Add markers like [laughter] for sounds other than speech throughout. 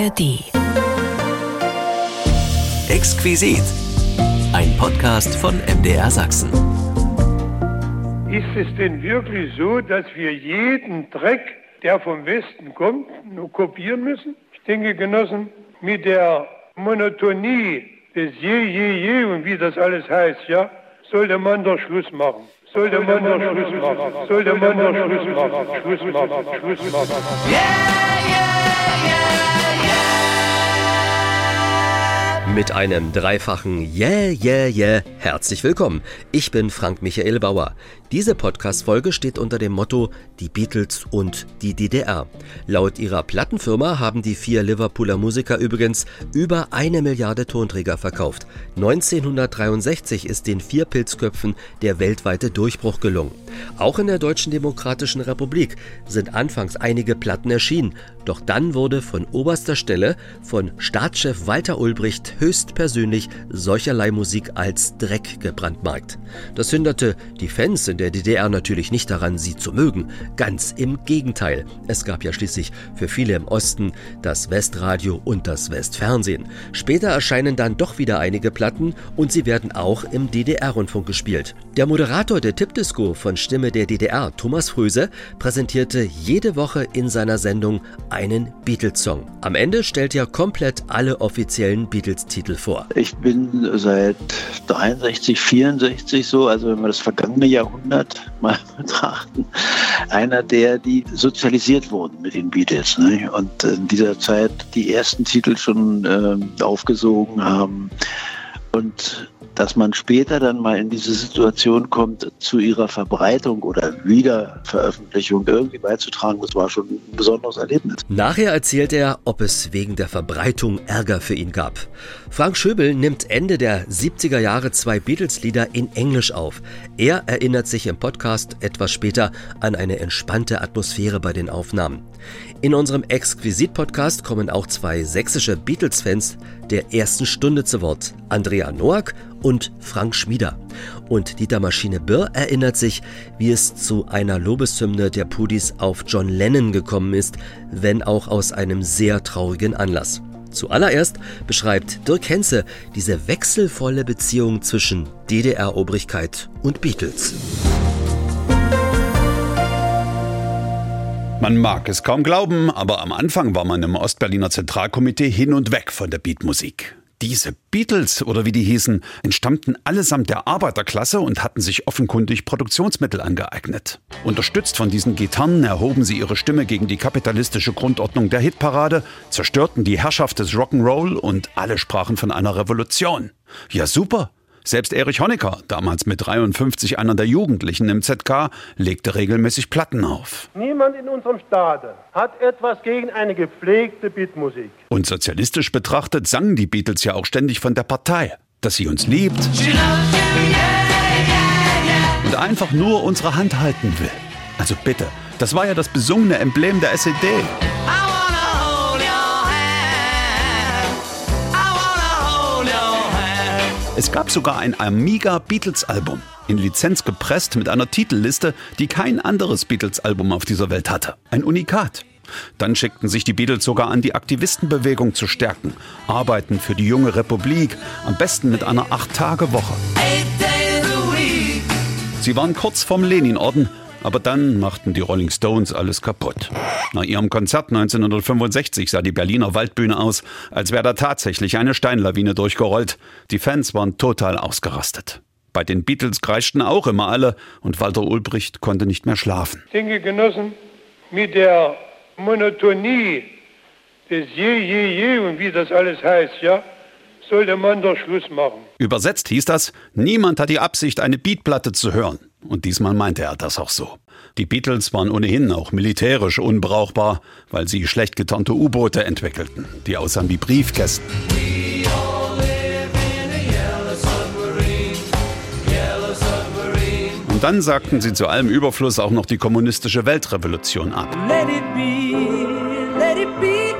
ARD. Exquisit. Ein Podcast von MDR Sachsen. Ist es denn wirklich so, dass wir jeden Dreck, der vom Westen kommt, nur kopieren müssen? Ich denke, Genossen, mit der Monotonie des Je, Je, Je und wie das alles heißt, ja, sollte man doch Schluss machen. Sollte man doch Schluss machen. Sollte man doch Schluss machen. Schluss machen. Schluss machen. Mit einem dreifachen Yeah, yeah, yeah herzlich willkommen. Ich bin Frank Michael Bauer. Diese Podcast-Folge steht unter dem Motto Die Beatles und die DDR. Laut ihrer Plattenfirma haben die vier Liverpooler Musiker übrigens über eine Milliarde Tonträger verkauft. 1963 ist den vier Pilzköpfen der weltweite Durchbruch gelungen. Auch in der Deutschen Demokratischen Republik sind anfangs einige Platten erschienen, doch dann wurde von oberster Stelle von Staatschef Walter Ulbricht höchstpersönlich solcherlei Musik als Dreck gebrandmarkt. Das hinderte die Fans in der DDR natürlich nicht daran, sie zu mögen. Ganz im Gegenteil. Es gab ja schließlich für viele im Osten das Westradio und das Westfernsehen. Später erscheinen dann doch wieder einige Platten und sie werden auch im DDR-Rundfunk gespielt. Der Moderator der Tippdisco von Stimme der DDR, Thomas Fröse, präsentierte jede Woche in seiner Sendung einen Beatles-Song. Am Ende stellt er komplett alle offiziellen Beatles-Titel vor. Ich bin seit 63, 64 so, also wenn wir das vergangene Jahrhundert Jahrhundert mal [laughs] betrachten, einer der, die sozialisiert wurden mit den Beatles ne? und in dieser Zeit die ersten Titel schon äh, aufgesogen haben und dass man später dann mal in diese Situation kommt, zu ihrer Verbreitung oder Wiederveröffentlichung irgendwie beizutragen, das war schon ein besonderes Erlebnis. Nachher erzählt er, ob es wegen der Verbreitung Ärger für ihn gab. Frank Schöbel nimmt Ende der 70er Jahre zwei Beatles-Lieder in Englisch auf. Er erinnert sich im Podcast etwas später an eine entspannte Atmosphäre bei den Aufnahmen. In unserem Exquisit-Podcast kommen auch zwei sächsische Beatles-Fans der ersten Stunde zu Wort, Andrea Noack und Frank Schmieder. Und Dieter Maschine Birr erinnert sich, wie es zu einer Lobeshymne der Pudis auf John Lennon gekommen ist, wenn auch aus einem sehr traurigen Anlass. Zuallererst beschreibt Dirk Henze diese wechselvolle Beziehung zwischen DDR-Obrigkeit und Beatles. Man mag es kaum glauben, aber am Anfang war man im Ostberliner Zentralkomitee hin und weg von der Beatmusik. Diese Beatles, oder wie die hießen, entstammten allesamt der Arbeiterklasse und hatten sich offenkundig Produktionsmittel angeeignet. Unterstützt von diesen Gitarren erhoben sie ihre Stimme gegen die kapitalistische Grundordnung der Hitparade, zerstörten die Herrschaft des Rock'n'Roll und alle sprachen von einer Revolution. Ja super, selbst Erich Honecker, damals mit 53 einer der Jugendlichen im ZK, legte regelmäßig Platten auf. Niemand in unserem Staate hat etwas gegen eine gepflegte Beatmusik. Und sozialistisch betrachtet sangen die Beatles ja auch ständig von der Partei, dass sie uns liebt und einfach nur unsere Hand halten will. Also bitte, das war ja das besungene Emblem der SED. Es gab sogar ein Amiga Beatles Album, in Lizenz gepresst mit einer Titelliste, die kein anderes Beatles Album auf dieser Welt hatte. Ein Unikat. Dann schickten sich die Beatles sogar an, die Aktivistenbewegung zu stärken, arbeiten für die junge Republik, am besten mit einer Acht-Tage-Woche. Sie waren kurz vom Lenin-Orden, aber dann machten die Rolling Stones alles kaputt. Nach ihrem Konzert 1965 sah die Berliner Waldbühne aus, als wäre da tatsächlich eine Steinlawine durchgerollt. Die Fans waren total ausgerastet. Bei den Beatles kreischten auch immer alle und Walter Ulbricht konnte nicht mehr schlafen. Denke, Genossen, mit der Monotonie des Je, Je, Je und wie das alles heißt, ja, sollte man doch Schluss machen. Übersetzt hieß das, niemand hat die Absicht, eine Beatplatte zu hören. Und diesmal meinte er das auch so. Die Beatles waren ohnehin auch militärisch unbrauchbar, weil sie schlecht getarnte U-Boote entwickelten, die aussahen wie Briefkästen. Und dann sagten sie zu allem Überfluss auch noch die kommunistische Weltrevolution ab. Let it be, let it be,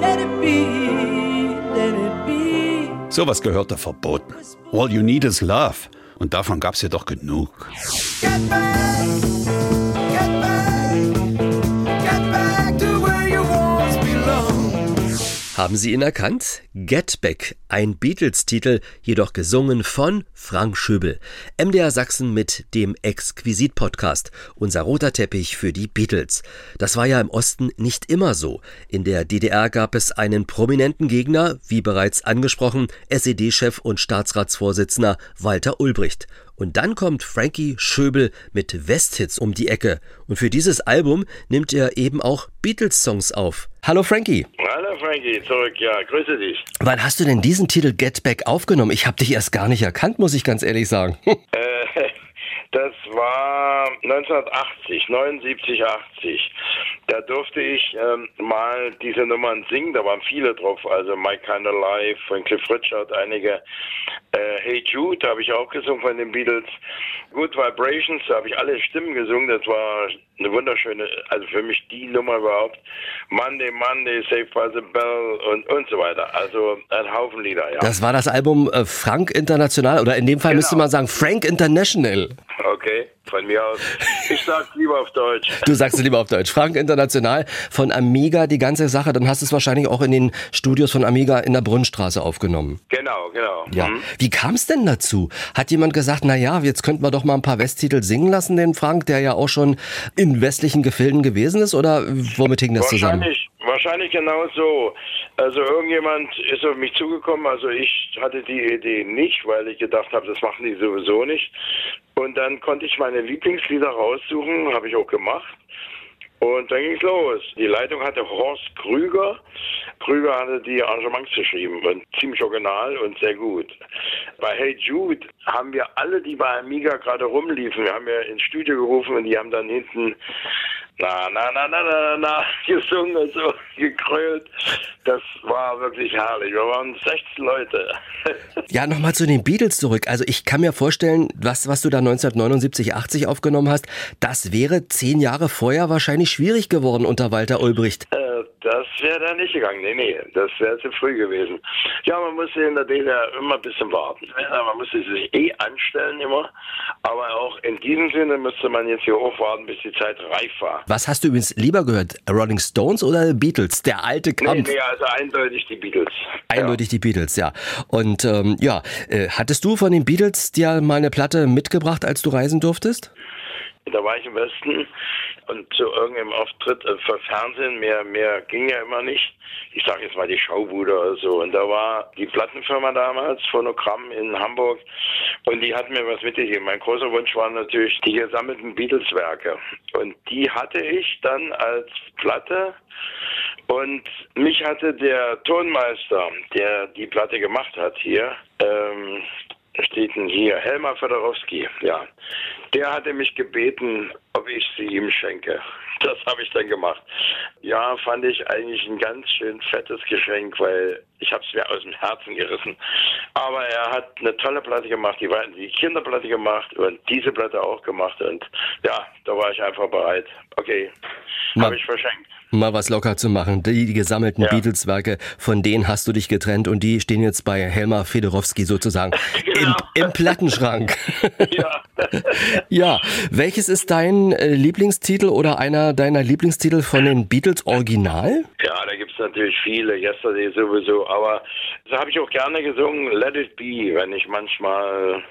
let it be, let it be. Sowas gehörte verboten. All you need is love. Und davon gab es ja doch genug. Haben Sie ihn erkannt? Get Back, ein Beatles-Titel, jedoch gesungen von Frank Schöbel. MDR Sachsen mit dem Exquisit-Podcast, unser roter Teppich für die Beatles. Das war ja im Osten nicht immer so. In der DDR gab es einen prominenten Gegner, wie bereits angesprochen, SED-Chef und Staatsratsvorsitzender Walter Ulbricht. Und dann kommt Frankie Schöbel mit Westhits um die Ecke. Und für dieses Album nimmt er eben auch Beatles-Songs auf. Hallo Frankie. Hallo Frankie, zurück, ja, grüße dich. Wann hast du denn diesen Titel Get Back aufgenommen? Ich habe dich erst gar nicht erkannt, muss ich ganz ehrlich sagen. [laughs] [laughs] äh, das war 1980, 79, 80. Da durfte ich ähm, mal diese Nummern singen, da waren viele drauf, also My Kind of Life von Cliff Richard, einige äh, Hey Jude habe ich auch gesungen von den Beatles. Good Vibrations, da habe ich alle Stimmen gesungen, das war eine wunderschöne, also für mich die Nummer überhaupt. Monday, Monday, Save by the Bell und, und so weiter. Also ein Haufen Lieder, ja. Das war das Album äh, Frank International oder in dem Fall genau. müsste man sagen Frank International. Okay, von mir aus. Ich sag's lieber auf Deutsch. Du sagst es lieber auf Deutsch. Frank International von Amiga, die ganze Sache. Dann hast du es wahrscheinlich auch in den Studios von Amiga in der Brunnenstraße aufgenommen. Genau, genau. Ja. Mhm. Wie kam es denn dazu? Hat jemand gesagt, na ja, jetzt könnten wir doch mal ein paar Westtitel singen lassen, den Frank, der ja auch schon in westlichen Gefilden gewesen ist? Oder womit hing das zusammen? Wahrscheinlich genau so. Also irgendjemand ist auf mich zugekommen, also ich hatte die Idee nicht, weil ich gedacht habe, das machen die sowieso nicht. Und dann konnte ich meine Lieblingslieder raussuchen, habe ich auch gemacht. Und dann ging es los. Die Leitung hatte Horst Krüger. Krüger hatte die Arrangements geschrieben und ziemlich original und sehr gut. Bei Hey Jude haben wir alle, die bei Amiga gerade rumliefen, wir haben ja ins Studio gerufen und die haben dann hinten na, na, na, na, na, na, [laughs] gesungen so gekrölt. Das war wirklich herrlich. Wir waren 16 Leute. [laughs] ja, nochmal zu den Beatles zurück. Also ich kann mir vorstellen, was, was du da 1979, 80 aufgenommen hast, das wäre zehn Jahre vorher wahrscheinlich schwierig geworden unter Walter Ulbricht. Äh, [laughs] das wäre da nicht gegangen. Nee, nee, das wäre zu früh gewesen. Ja, man musste in der DDR immer ein bisschen warten. Man musste sich eh anstellen immer. Aber auch in diesem Sinne müsste man jetzt hier hochwarten, bis die Zeit reif war. Was hast du übrigens lieber gehört? Rolling Stones oder Beatles? Der alte Kampf. Nee, nee also eindeutig die Beatles. Eindeutig ja. die Beatles, ja. Und ähm, ja, äh, hattest du von den Beatles dir mal eine Platte mitgebracht, als du reisen durftest? Da war ich im Westen und zu irgendeinem Auftritt äh, für Fernsehen, mehr, mehr ging ja immer nicht. Ich sage jetzt mal die Schaubude oder so. Und da war die Plattenfirma damals, Phonogramm in Hamburg, und die hat mir was mitgegeben. Mein großer Wunsch waren natürlich die gesammelten Beatles-Werke. Und die hatte ich dann als Platte. Und mich hatte der Tonmeister, der die Platte gemacht hat hier, ähm, steht denn hier? Helmar Fedorowski, ja. Der hatte mich gebeten, ob ich sie ihm schenke. [laughs] Das habe ich dann gemacht. Ja, fand ich eigentlich ein ganz schön fettes Geschenk, weil ich habe es mir aus dem Herzen gerissen. Aber er hat eine tolle Platte gemacht, die, war, die Kinderplatte gemacht und diese Platte auch gemacht. Und ja, da war ich einfach bereit. Okay, habe ich verschenkt mal was locker zu machen. Die, die gesammelten ja. Beatles-Werke, von denen hast du dich getrennt und die stehen jetzt bei Helmar Fedorowski sozusagen [laughs] genau. im, im, Plattenschrank. [laughs] Ja. [laughs] ja, welches ist dein äh, Lieblingstitel oder einer deiner Lieblingstitel von den Beatles Original? Ja, da gibt es natürlich viele, Yesterday sowieso, aber das habe ich auch gerne gesungen, Let It Be, wenn ich manchmal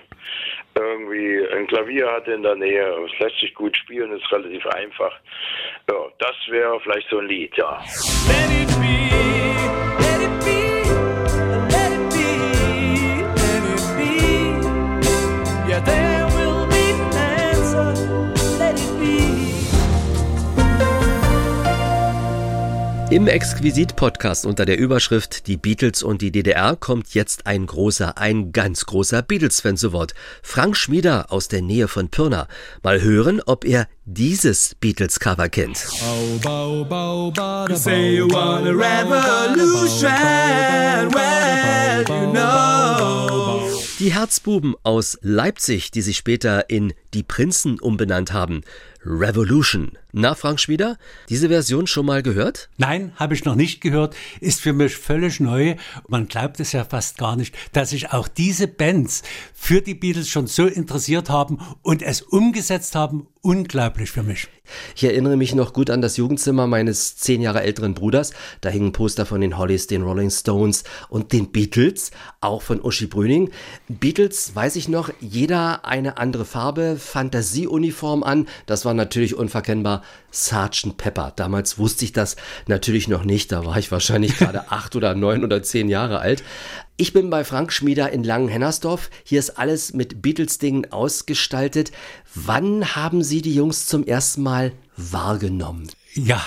irgendwie ein Klavier hatte in der Nähe. Es lässt sich gut spielen, ist relativ einfach. Ja, das wäre vielleicht so ein Lied, ja. Let it be, Im Exquisit-Podcast unter der Überschrift Die Beatles und die DDR kommt jetzt ein großer, ein ganz großer Beatles-Fan zu Wort. Frank Schmieder aus der Nähe von Pirna. Mal hören, ob er dieses Beatles-Cover kennt. Die Herzbuben aus Leipzig, die sich später in Die Prinzen umbenannt haben. Revolution. Na, Frank Schmieder, diese Version schon mal gehört? Nein, habe ich noch nicht gehört. Ist für mich völlig neu. Man glaubt es ja fast gar nicht, dass sich auch diese Bands für die Beatles schon so interessiert haben und es umgesetzt haben. Unglaublich für mich. Ich erinnere mich noch gut an das Jugendzimmer meines zehn Jahre älteren Bruders. Da hingen Poster von den Hollies, den Rolling Stones und den Beatles, auch von Uschi Brüning. Beatles, weiß ich noch, jeder eine andere Farbe, Fantasieuniform an. Das war natürlich unverkennbar Sergeant Pepper. Damals wusste ich das natürlich noch nicht. Da war ich wahrscheinlich [laughs] gerade acht oder neun oder zehn Jahre alt. Ich bin bei Frank Schmieder in Langenhennersdorf. Hier ist alles mit Beatles-Dingen ausgestaltet. Wann haben Sie die Jungs zum ersten Mal wahrgenommen? Ja,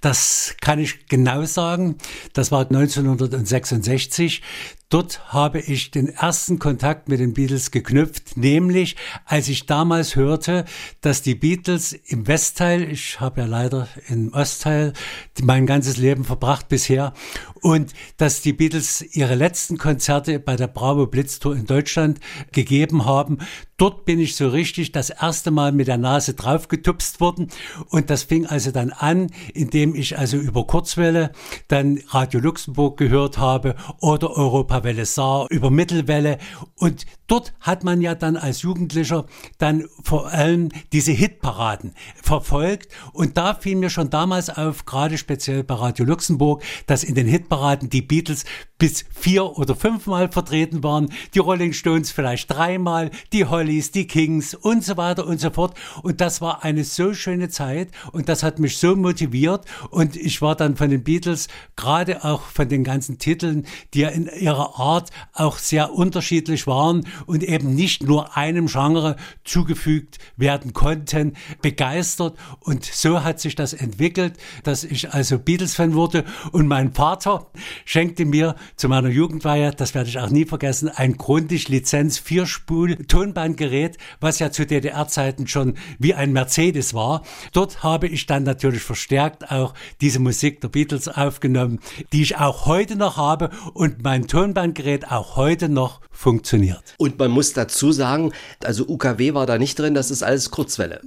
das kann ich genau sagen. Das war 1966. Dort habe ich den ersten Kontakt mit den Beatles geknüpft, nämlich als ich damals hörte, dass die Beatles im Westteil, ich habe ja leider im Ostteil mein ganzes Leben verbracht bisher, und dass die Beatles ihre letzten Konzerte bei der Bravo Blitz Tour in Deutschland gegeben haben. Dort bin ich so richtig das erste Mal mit der Nase draufgetupst worden und das fing also dann an, indem ich also über Kurzwelle dann Radio Luxemburg gehört habe oder Europawelle Saar über Mittelwelle. Und dort hat man ja dann als Jugendlicher dann vor allem diese Hitparaden verfolgt. Und da fiel mir schon damals auf, gerade speziell bei Radio Luxemburg, dass in den Hitparaden die Beatles bis vier oder fünfmal vertreten waren, die Rolling Stones vielleicht dreimal, die Hollies, die Kings und so weiter und so fort. Und das war eine so schöne Zeit und das hat mich so motiviert. Und ich war dann von den Beatles, gerade auch von den ganzen Titeln, die ja in ihrer Art auch sehr unterschiedlich waren und eben nicht nur einem Genre zugefügt werden konnten, begeistert. Und so hat sich das entwickelt, dass ich also Beatles-Fan wurde und mein Vater schenkte mir zu meiner Jugendweihe, das werde ich auch nie vergessen, ein Grundig Lizenz Vierspul Tonbandgerät, was ja zu DDR-Zeiten schon wie ein Mercedes war. Dort habe ich dann natürlich verstärkt auch diese Musik der Beatles aufgenommen, die ich auch heute noch habe und mein Tonbandgerät auch heute noch funktioniert. Und man muss dazu sagen, also UKW war da nicht drin, das ist alles Kurzwelle.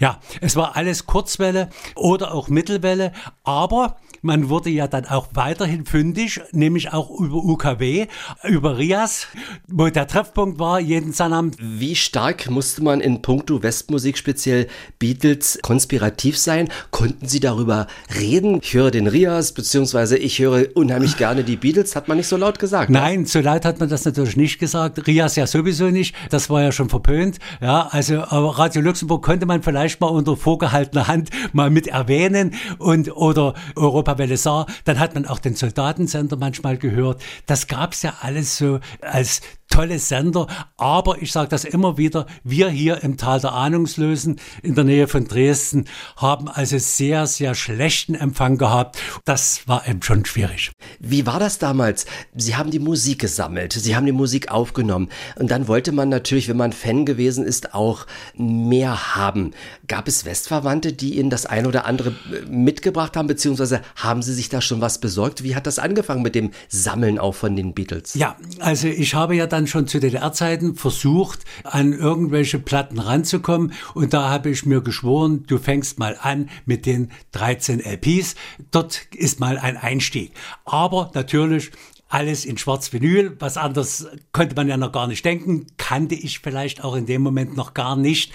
Ja, es war alles Kurzwelle oder auch Mittelwelle, aber man wurde ja dann auch weiterhin fündig, nämlich auch über UKW, über Rias, wo der Treffpunkt war, jeden Sonnabend. Wie stark musste man in puncto Westmusik, speziell Beatles, konspirativ sein? Konnten Sie darüber reden? Ich höre den Rias, beziehungsweise ich höre unheimlich gerne die Beatles, hat man nicht so laut gesagt. Nein, ne? so laut hat man das natürlich nicht gesagt. Rias ja sowieso nicht, das war ja schon verpönt. Ja, also aber Radio Luxemburg konnte man vielleicht mal unter vorgehaltener Hand mal mit erwähnen und oder Europa Saar, dann hat man auch den Soldatensender manchmal gehört. Das gab's ja alles so als tolle Sender, aber ich sage das immer wieder, wir hier im Tal der Ahnungslosen in der Nähe von Dresden haben also sehr, sehr schlechten Empfang gehabt. Das war eben schon schwierig. Wie war das damals? Sie haben die Musik gesammelt, Sie haben die Musik aufgenommen und dann wollte man natürlich, wenn man Fan gewesen ist, auch mehr haben. Gab es Westverwandte, die Ihnen das ein oder andere äh, mitgebracht haben, beziehungsweise haben Sie sich da schon was besorgt? Wie hat das angefangen mit dem Sammeln auch von den Beatles? Ja, also ich habe ja dann schon zu DDR-Zeiten versucht, an irgendwelche Platten ranzukommen. Und da habe ich mir geschworen, du fängst mal an mit den 13 LPs. Dort ist mal ein Einstieg. Aber natürlich alles in Schwarz-Vinyl. Was anderes konnte man ja noch gar nicht denken, kannte ich vielleicht auch in dem Moment noch gar nicht.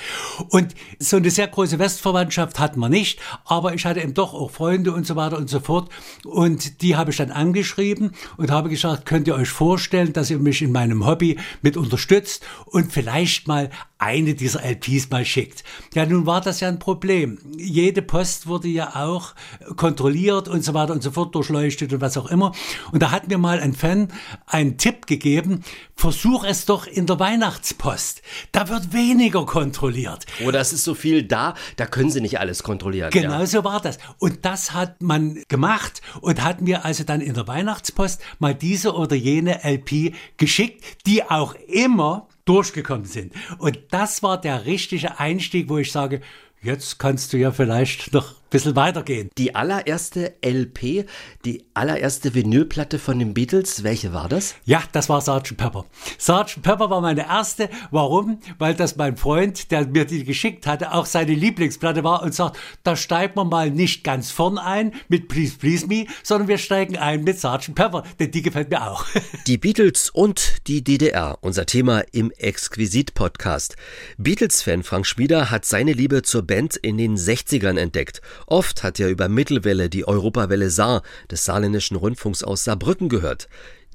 Und so eine sehr große Westverwandtschaft hatten wir nicht, aber ich hatte eben doch auch Freunde und so weiter und so fort. Und die habe ich dann angeschrieben und habe gesagt, könnt ihr euch vorstellen, dass ihr mich in meinem Hobby mit unterstützt und vielleicht mal eine dieser LPs mal schickt. Ja, nun war das ja ein Problem. Jede Post wurde ja auch kontrolliert und so weiter und so fort, durchleuchtet und was auch immer. Und da hat mir mal ein Fan einen Tipp gegeben, versuch es doch in der Weihnachtspost. Da wird weniger kontrolliert. Oder oh, es ist so viel da, da können sie nicht alles kontrollieren. Genau ja. so war das. Und das hat man gemacht und hat mir also dann in der Weihnachtspost mal diese oder jene LP geschickt, die auch immer durchgekommen sind. Und das war der richtige Einstieg, wo ich sage, jetzt kannst du ja vielleicht noch bisschen weitergehen. Die allererste LP, die allererste Vinylplatte von den Beatles, welche war das? Ja, das war Sgt. Pepper. Sgt. Pepper war meine erste. Warum? Weil das mein Freund, der mir die geschickt hatte, auch seine Lieblingsplatte war und sagt, da steigen wir mal nicht ganz vorn ein mit Please Please Me, sondern wir steigen ein mit Sgt. Pepper, denn die gefällt mir auch. [laughs] Die Beatles und die DDR, unser Thema im Exquisit-Podcast. Beatles-Fan Frank Schmieder hat seine Liebe zur Band in den 60ern entdeckt Oft hat er über Mittelwelle die Europawelle Saar des saarländischen Rundfunks aus Saarbrücken gehört.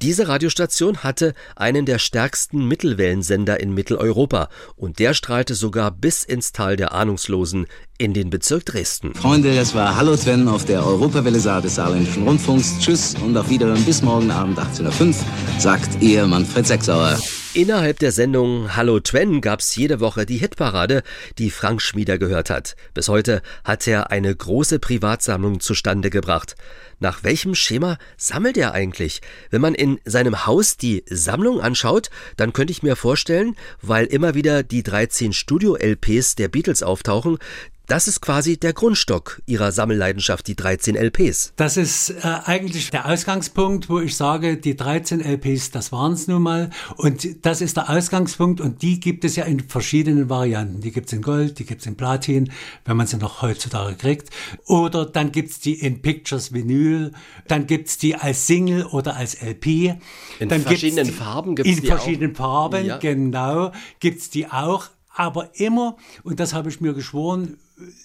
Diese Radiostation hatte einen der stärksten Mittelwellensender in Mitteleuropa und der strahlte sogar bis ins Tal der Ahnungslosen in den Bezirk Dresden. Freunde, das war Hallo Sven auf der Europawelle Saar des Saarländischen Rundfunks. Tschüss und auf Wiederhören bis morgen Abend 18.05 Uhr, sagt ihr Manfred Sechsauer. Innerhalb der Sendung Hallo Twen gab's jede Woche die Hitparade, die Frank Schmieder gehört hat. Bis heute hat er eine große Privatsammlung zustande gebracht. Nach welchem Schema sammelt er eigentlich? Wenn man in seinem Haus die Sammlung anschaut, dann könnte ich mir vorstellen, weil immer wieder die 13 Studio-LPs der Beatles auftauchen, das ist quasi der Grundstock Ihrer Sammelleidenschaft, die 13 LPs. Das ist äh, eigentlich der Ausgangspunkt, wo ich sage, die 13 LPs, das waren es nun mal. Und das ist der Ausgangspunkt und die gibt es ja in verschiedenen Varianten. Die gibt es in Gold, die gibt es in Platin, wenn man sie noch heutzutage kriegt. Oder dann gibt es die in Pictures Vinyl, dann gibt es die als Single oder als LP. In dann verschiedenen die, Farben gibt es die In verschiedenen auch. Farben, ja. genau, gibt es die auch aber immer, und das habe ich mir geschworen,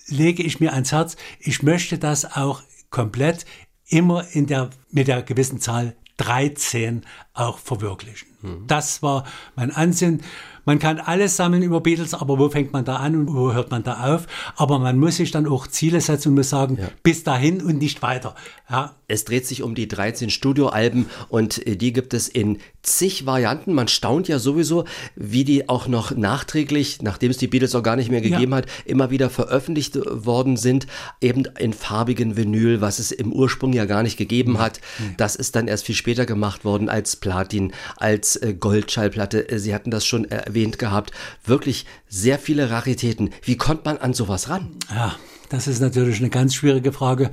lege ich mir ans Herz, ich möchte das auch komplett immer in der, mit der gewissen Zahl 13 auch verwirklichen. Mhm. Das war mein Ansinn. Man kann alles sammeln über Beatles, aber wo fängt man da an und wo hört man da auf? Aber man muss sich dann auch Ziele setzen und muss sagen, ja. bis dahin und nicht weiter. Ja. Es dreht sich um die 13 Studioalben und äh, die gibt es in zig Varianten. Man staunt ja sowieso, wie die auch noch nachträglich, nachdem es die Beatles auch gar nicht mehr gegeben ja. hat, immer wieder veröffentlicht worden sind, eben in farbigen Vinyl, was es im Ursprung ja gar nicht gegeben hat. Das ist dann erst viel später gemacht worden als Platin, als äh, Goldschallplatte. Sie hatten das schon erwähnt gehabt. Wirklich sehr viele Raritäten. Wie kommt man an sowas ran? Ja, das ist natürlich eine ganz schwierige Frage.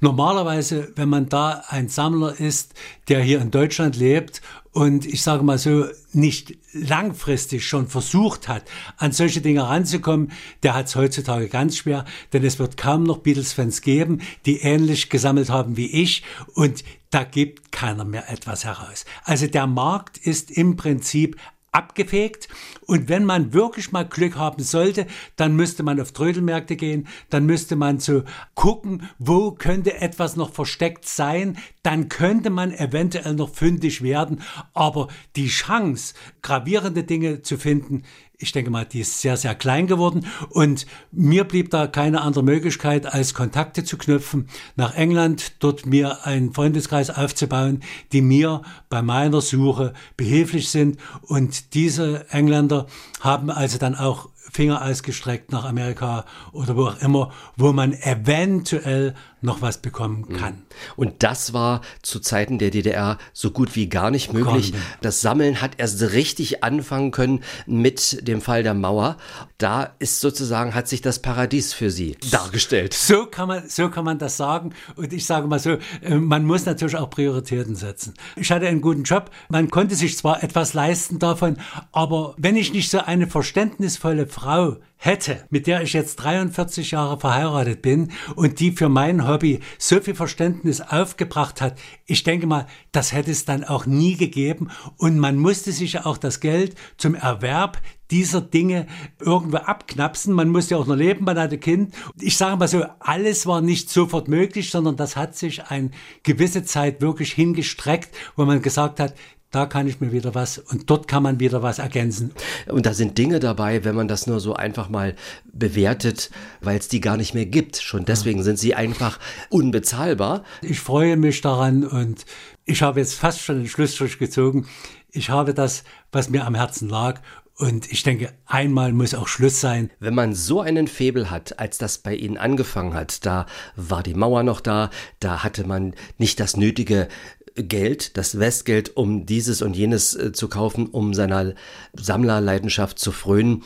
Normalerweise, wenn man da ein Sammler ist, der hier in Deutschland lebt und ich sage mal so, nicht langfristig schon versucht hat, an solche Dinge ranzukommen, der hat es heutzutage ganz schwer, denn es wird kaum noch Beatles-Fans geben, die ähnlich gesammelt haben wie ich und da gibt keiner mehr etwas heraus. Also der Markt ist im Prinzip abgefegt. Und wenn man wirklich mal Glück haben sollte, dann müsste man auf Trödelmärkte gehen, dann müsste man so gucken, wo könnte etwas noch versteckt sein, dann könnte man eventuell noch fündig werden. Aber die Chance, gravierende Dinge zu finden, ich denke mal, die ist sehr, sehr klein geworden. Und mir blieb da keine andere Möglichkeit, als Kontakte zu knüpfen nach England, dort mir einen Freundeskreis aufzubauen, die mir bei meiner Suche behilflich sind. Und diese Engländer haben also dann auch Finger ausgestreckt nach Amerika oder wo auch immer, wo man eventuell noch was bekommen mhm. kann. Und das war zu Zeiten der DDR so gut wie gar nicht möglich. Nicht. Das Sammeln hat erst richtig anfangen können mit dem Fall der Mauer. Da ist sozusagen, hat sich das Paradies für sie dargestellt. So kann man, so kann man das sagen. Und ich sage mal so, äh, man muss natürlich auch Prioritäten setzen. Ich hatte einen guten Job. Man konnte sich zwar etwas leisten davon, aber wenn ich nicht so eine verständnisvolle Frau hätte, mit der ich jetzt 43 Jahre verheiratet bin und die für mein Hobby so viel Verständnis aufgebracht hat, ich denke mal, das hätte es dann auch nie gegeben und man musste sich auch das Geld zum Erwerb dieser Dinge irgendwo abknapsen. Man musste ja auch noch leben, man hatte Kind. Ich sage mal so, alles war nicht sofort möglich, sondern das hat sich eine gewisse Zeit wirklich hingestreckt, wo man gesagt hat, da kann ich mir wieder was und dort kann man wieder was ergänzen. Und da sind Dinge dabei, wenn man das nur so einfach mal bewertet, weil es die gar nicht mehr gibt. Schon deswegen ja. sind sie einfach unbezahlbar. Ich freue mich daran und ich habe jetzt fast schon den Schlussstrich gezogen. Ich habe das, was mir am Herzen lag und ich denke, einmal muss auch Schluss sein. Wenn man so einen Febel hat, als das bei Ihnen angefangen hat, da war die Mauer noch da, da hatte man nicht das nötige Geld, das Westgeld, um dieses und jenes äh, zu kaufen, um seiner Sammlerleidenschaft zu frönen.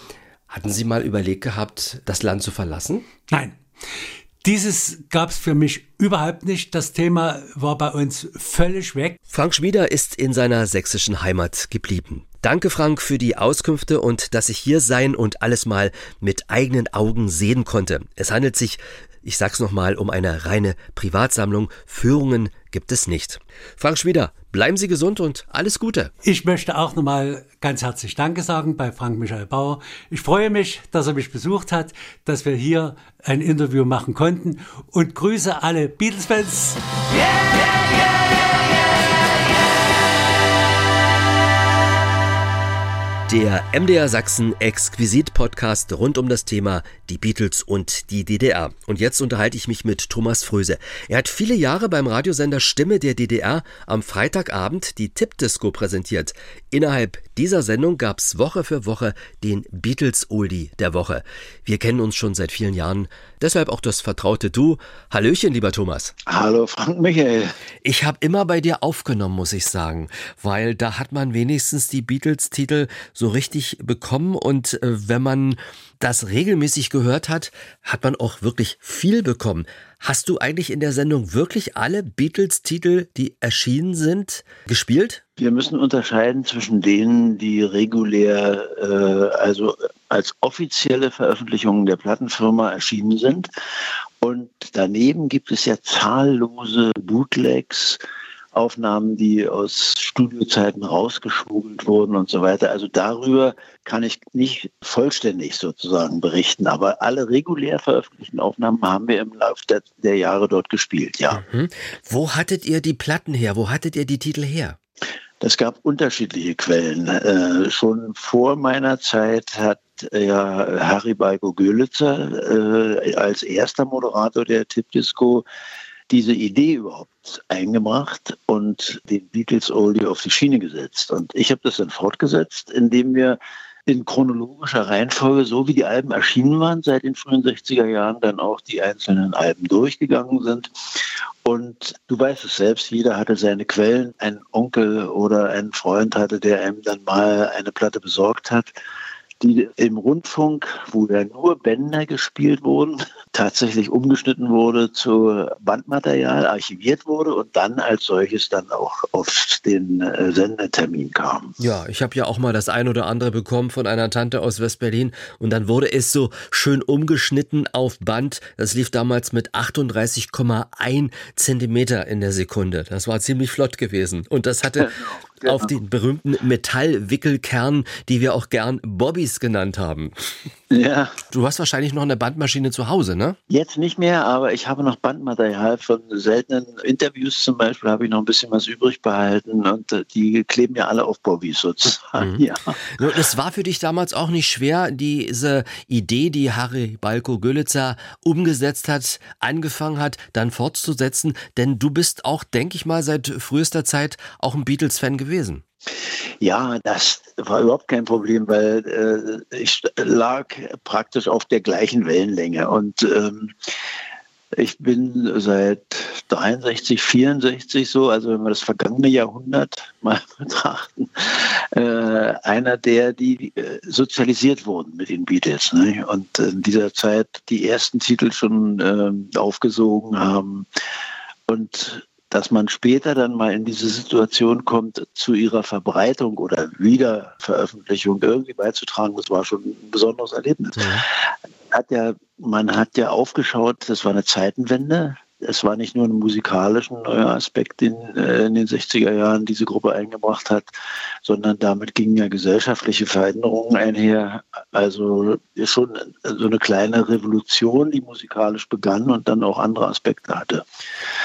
Hatten Sie mal überlegt gehabt, das Land zu verlassen? Nein. Dieses gab es für mich überhaupt nicht. Das Thema war bei uns völlig weg. Frank Schmieder ist in seiner sächsischen Heimat geblieben. Danke, Frank, für die Auskünfte und dass ich hier sein und alles mal mit eigenen Augen sehen konnte. Es handelt sich ich sag's nochmal, um eine reine Privatsammlung. Führungen gibt es nicht. Frank Schmieder, bleiben Sie gesund und alles Gute. Ich möchte auch nochmal ganz herzlich Danke sagen bei Frank Michael Bauer. Ich freue mich, dass er mich besucht hat, dass wir hier ein Interview machen konnten und grüße alle Beatles-Fans. Yeah, yeah, yeah. Der MDR Sachsen Exquisit Podcast rund um das Thema die Beatles und die DDR. Und jetzt unterhalte ich mich mit Thomas Fröse. Er hat viele Jahre beim Radiosender Stimme der DDR am Freitagabend die Tippdisco präsentiert. Innerhalb dieser Sendung gab's Woche für Woche den Beatles Oldie der Woche. Wir kennen uns schon seit vielen Jahren, deshalb auch das vertraute Du. Hallöchen, lieber Thomas. Hallo, Frank Michael. Ich habe immer bei dir aufgenommen, muss ich sagen, weil da hat man wenigstens die Beatles-Titel so richtig bekommen und äh, wenn man das regelmäßig gehört hat, hat man auch wirklich viel bekommen. Hast du eigentlich in der Sendung wirklich alle Beatles-Titel, die erschienen sind, gespielt? Wir müssen unterscheiden zwischen denen, die regulär, äh, also als offizielle Veröffentlichungen der Plattenfirma erschienen sind. Und daneben gibt es ja zahllose Bootlegs, Aufnahmen, die aus Studiozeiten rausgeschmuggelt wurden und so weiter. Also darüber kann ich nicht vollständig sozusagen berichten, aber alle regulär veröffentlichten Aufnahmen haben wir im Laufe der, der Jahre dort gespielt, ja. Mhm. Wo hattet ihr die Platten her? Wo hattet ihr die Titel her? Es gab unterschiedliche Quellen. Äh, schon vor meiner Zeit hat ja Harry Balko Görlitzer äh, als erster Moderator der Tippdisco diese Idee überhaupt eingebracht und den Beatles Oldie auf die Schiene gesetzt. Und ich habe das dann fortgesetzt, indem wir in chronologischer Reihenfolge, so wie die Alben erschienen waren, seit den frühen 60er Jahren dann auch die einzelnen Alben durchgegangen sind. Und du weißt es selbst, jeder hatte seine Quellen. Ein Onkel oder ein Freund hatte, der einem dann mal eine Platte besorgt hat die im Rundfunk, wo ja nur Bänder gespielt wurden, [laughs] tatsächlich umgeschnitten wurde zu Bandmaterial, archiviert wurde und dann als solches dann auch auf den äh, Sendetermin kam. Ja, ich habe ja auch mal das ein oder andere bekommen von einer Tante aus Westberlin und dann wurde es so schön umgeschnitten auf Band. Das lief damals mit 38,1 Zentimeter in der Sekunde. Das war ziemlich flott gewesen und das hatte [laughs] genau. auf den berühmten Metallwickelkern, die wir auch gern Bobbys genannt haben. Ja. Du hast wahrscheinlich noch eine Bandmaschine zu Hause, ne? Jetzt nicht mehr, aber ich habe noch Bandmaterial von seltenen Interviews zum Beispiel, habe ich noch ein bisschen was übrig behalten und äh, die kleben ja alle auf Bobbys sozusagen. Mhm. [laughs] Ja. Es war für dich damals auch nicht schwer, diese Idee, die Harry Balko Görlitzer umgesetzt hat, angefangen hat, dann fortzusetzen, denn du bist auch, denke ich mal, seit frühester Zeit auch ein Beatles-Fan gewesen. Ja, das war überhaupt kein Problem, weil äh, ich lag praktisch auf der gleichen Wellenlänge und ähm, ich bin seit 63, 64 so, also wenn wir das vergangene Jahrhundert [laughs] mal betrachten, äh, einer der, die äh, sozialisiert wurden mit den Beatles. Ne? Und in dieser Zeit die ersten Titel schon äh, aufgesogen haben. Und dass man später dann mal in diese Situation kommt, zu ihrer Verbreitung oder Wiederveröffentlichung irgendwie beizutragen, das war schon ein besonderes Erlebnis. Ja. Hat ja, man hat ja aufgeschaut, das war eine Zeitenwende es war nicht nur ein musikalischer neuer Aspekt, den äh, in den 60er Jahren diese Gruppe eingebracht hat, sondern damit gingen ja gesellschaftliche Veränderungen einher. Also schon so eine kleine Revolution, die musikalisch begann und dann auch andere Aspekte hatte.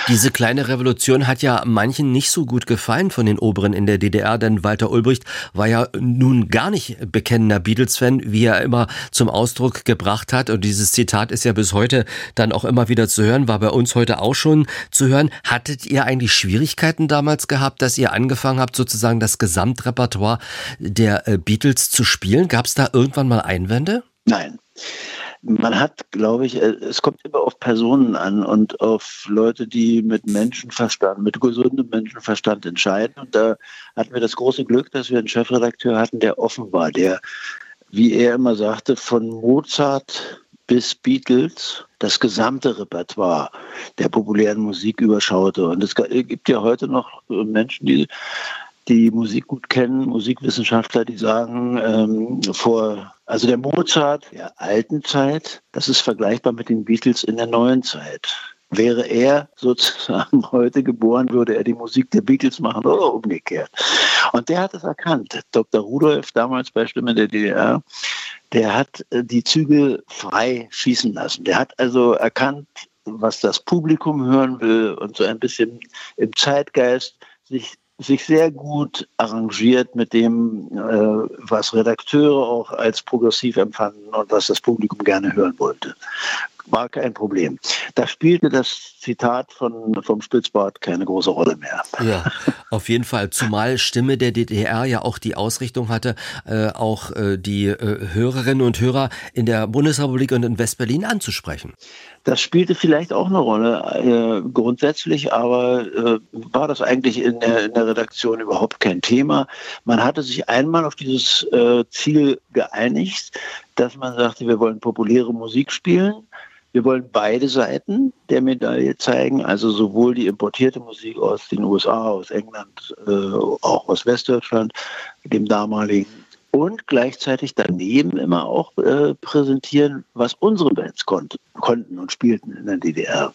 Diese kleine Revolution hat ja manchen nicht so gut gefallen von den Oberen in der DDR, denn Walter Ulbricht war ja nun gar nicht bekennender Beatles-Fan, wie er immer zum Ausdruck gebracht hat. Und dieses Zitat ist ja bis heute dann auch immer wieder zu hören, war bei uns heute heute auch schon zu hören. Hattet ihr eigentlich Schwierigkeiten damals gehabt, dass ihr angefangen habt, sozusagen das Gesamtrepertoire der äh, Beatles zu spielen? Gab es da irgendwann mal Einwände? Nein. Man hat, glaube ich, äh, es kommt immer auf Personen an und auf Leute, die mit Menschenverstand, mit gesundem Menschenverstand entscheiden. Und da hatten wir das große Glück, dass wir einen Chefredakteur hatten, der offen war, der, wie er immer sagte, von Mozart bis Beatles das gesamte Repertoire der populären Musik überschaute. Und es gibt ja heute noch Menschen, die die Musik gut kennen, Musikwissenschaftler, die sagen, ähm, vor, also der Mozart der alten Zeit, das ist vergleichbar mit den Beatles in der neuen Zeit. Wäre er sozusagen [laughs] heute geboren, würde er die Musik der Beatles machen oder umgekehrt. Und der hat es erkannt. Dr. Rudolf, damals bei Stimme der DDR, der hat äh, die Züge frei schießen lassen. Der hat also erkannt, was das Publikum hören will und so ein bisschen im Zeitgeist sich sich sehr gut arrangiert mit dem, äh, was Redakteure auch als progressiv empfanden und was das Publikum gerne hören wollte. War kein Problem. Da spielte das Zitat von, vom Spitzbart keine große Rolle mehr. Ja, auf jeden Fall. Zumal Stimme der DDR ja auch die Ausrichtung hatte, äh, auch äh, die äh, Hörerinnen und Hörer in der Bundesrepublik und in Westberlin anzusprechen. Das spielte vielleicht auch eine Rolle äh, grundsätzlich, aber äh, war das eigentlich in der, in der, Redaktion überhaupt kein Thema. Man hatte sich einmal auf dieses äh, Ziel geeinigt, dass man sagte, wir wollen populäre Musik spielen. Wir wollen beide Seiten der Medaille zeigen, also sowohl die importierte Musik aus den USA, aus England, äh, auch aus Westdeutschland, dem damaligen und gleichzeitig daneben immer auch äh, präsentieren, was unsere Bands konnten, konnten und spielten in der DDR.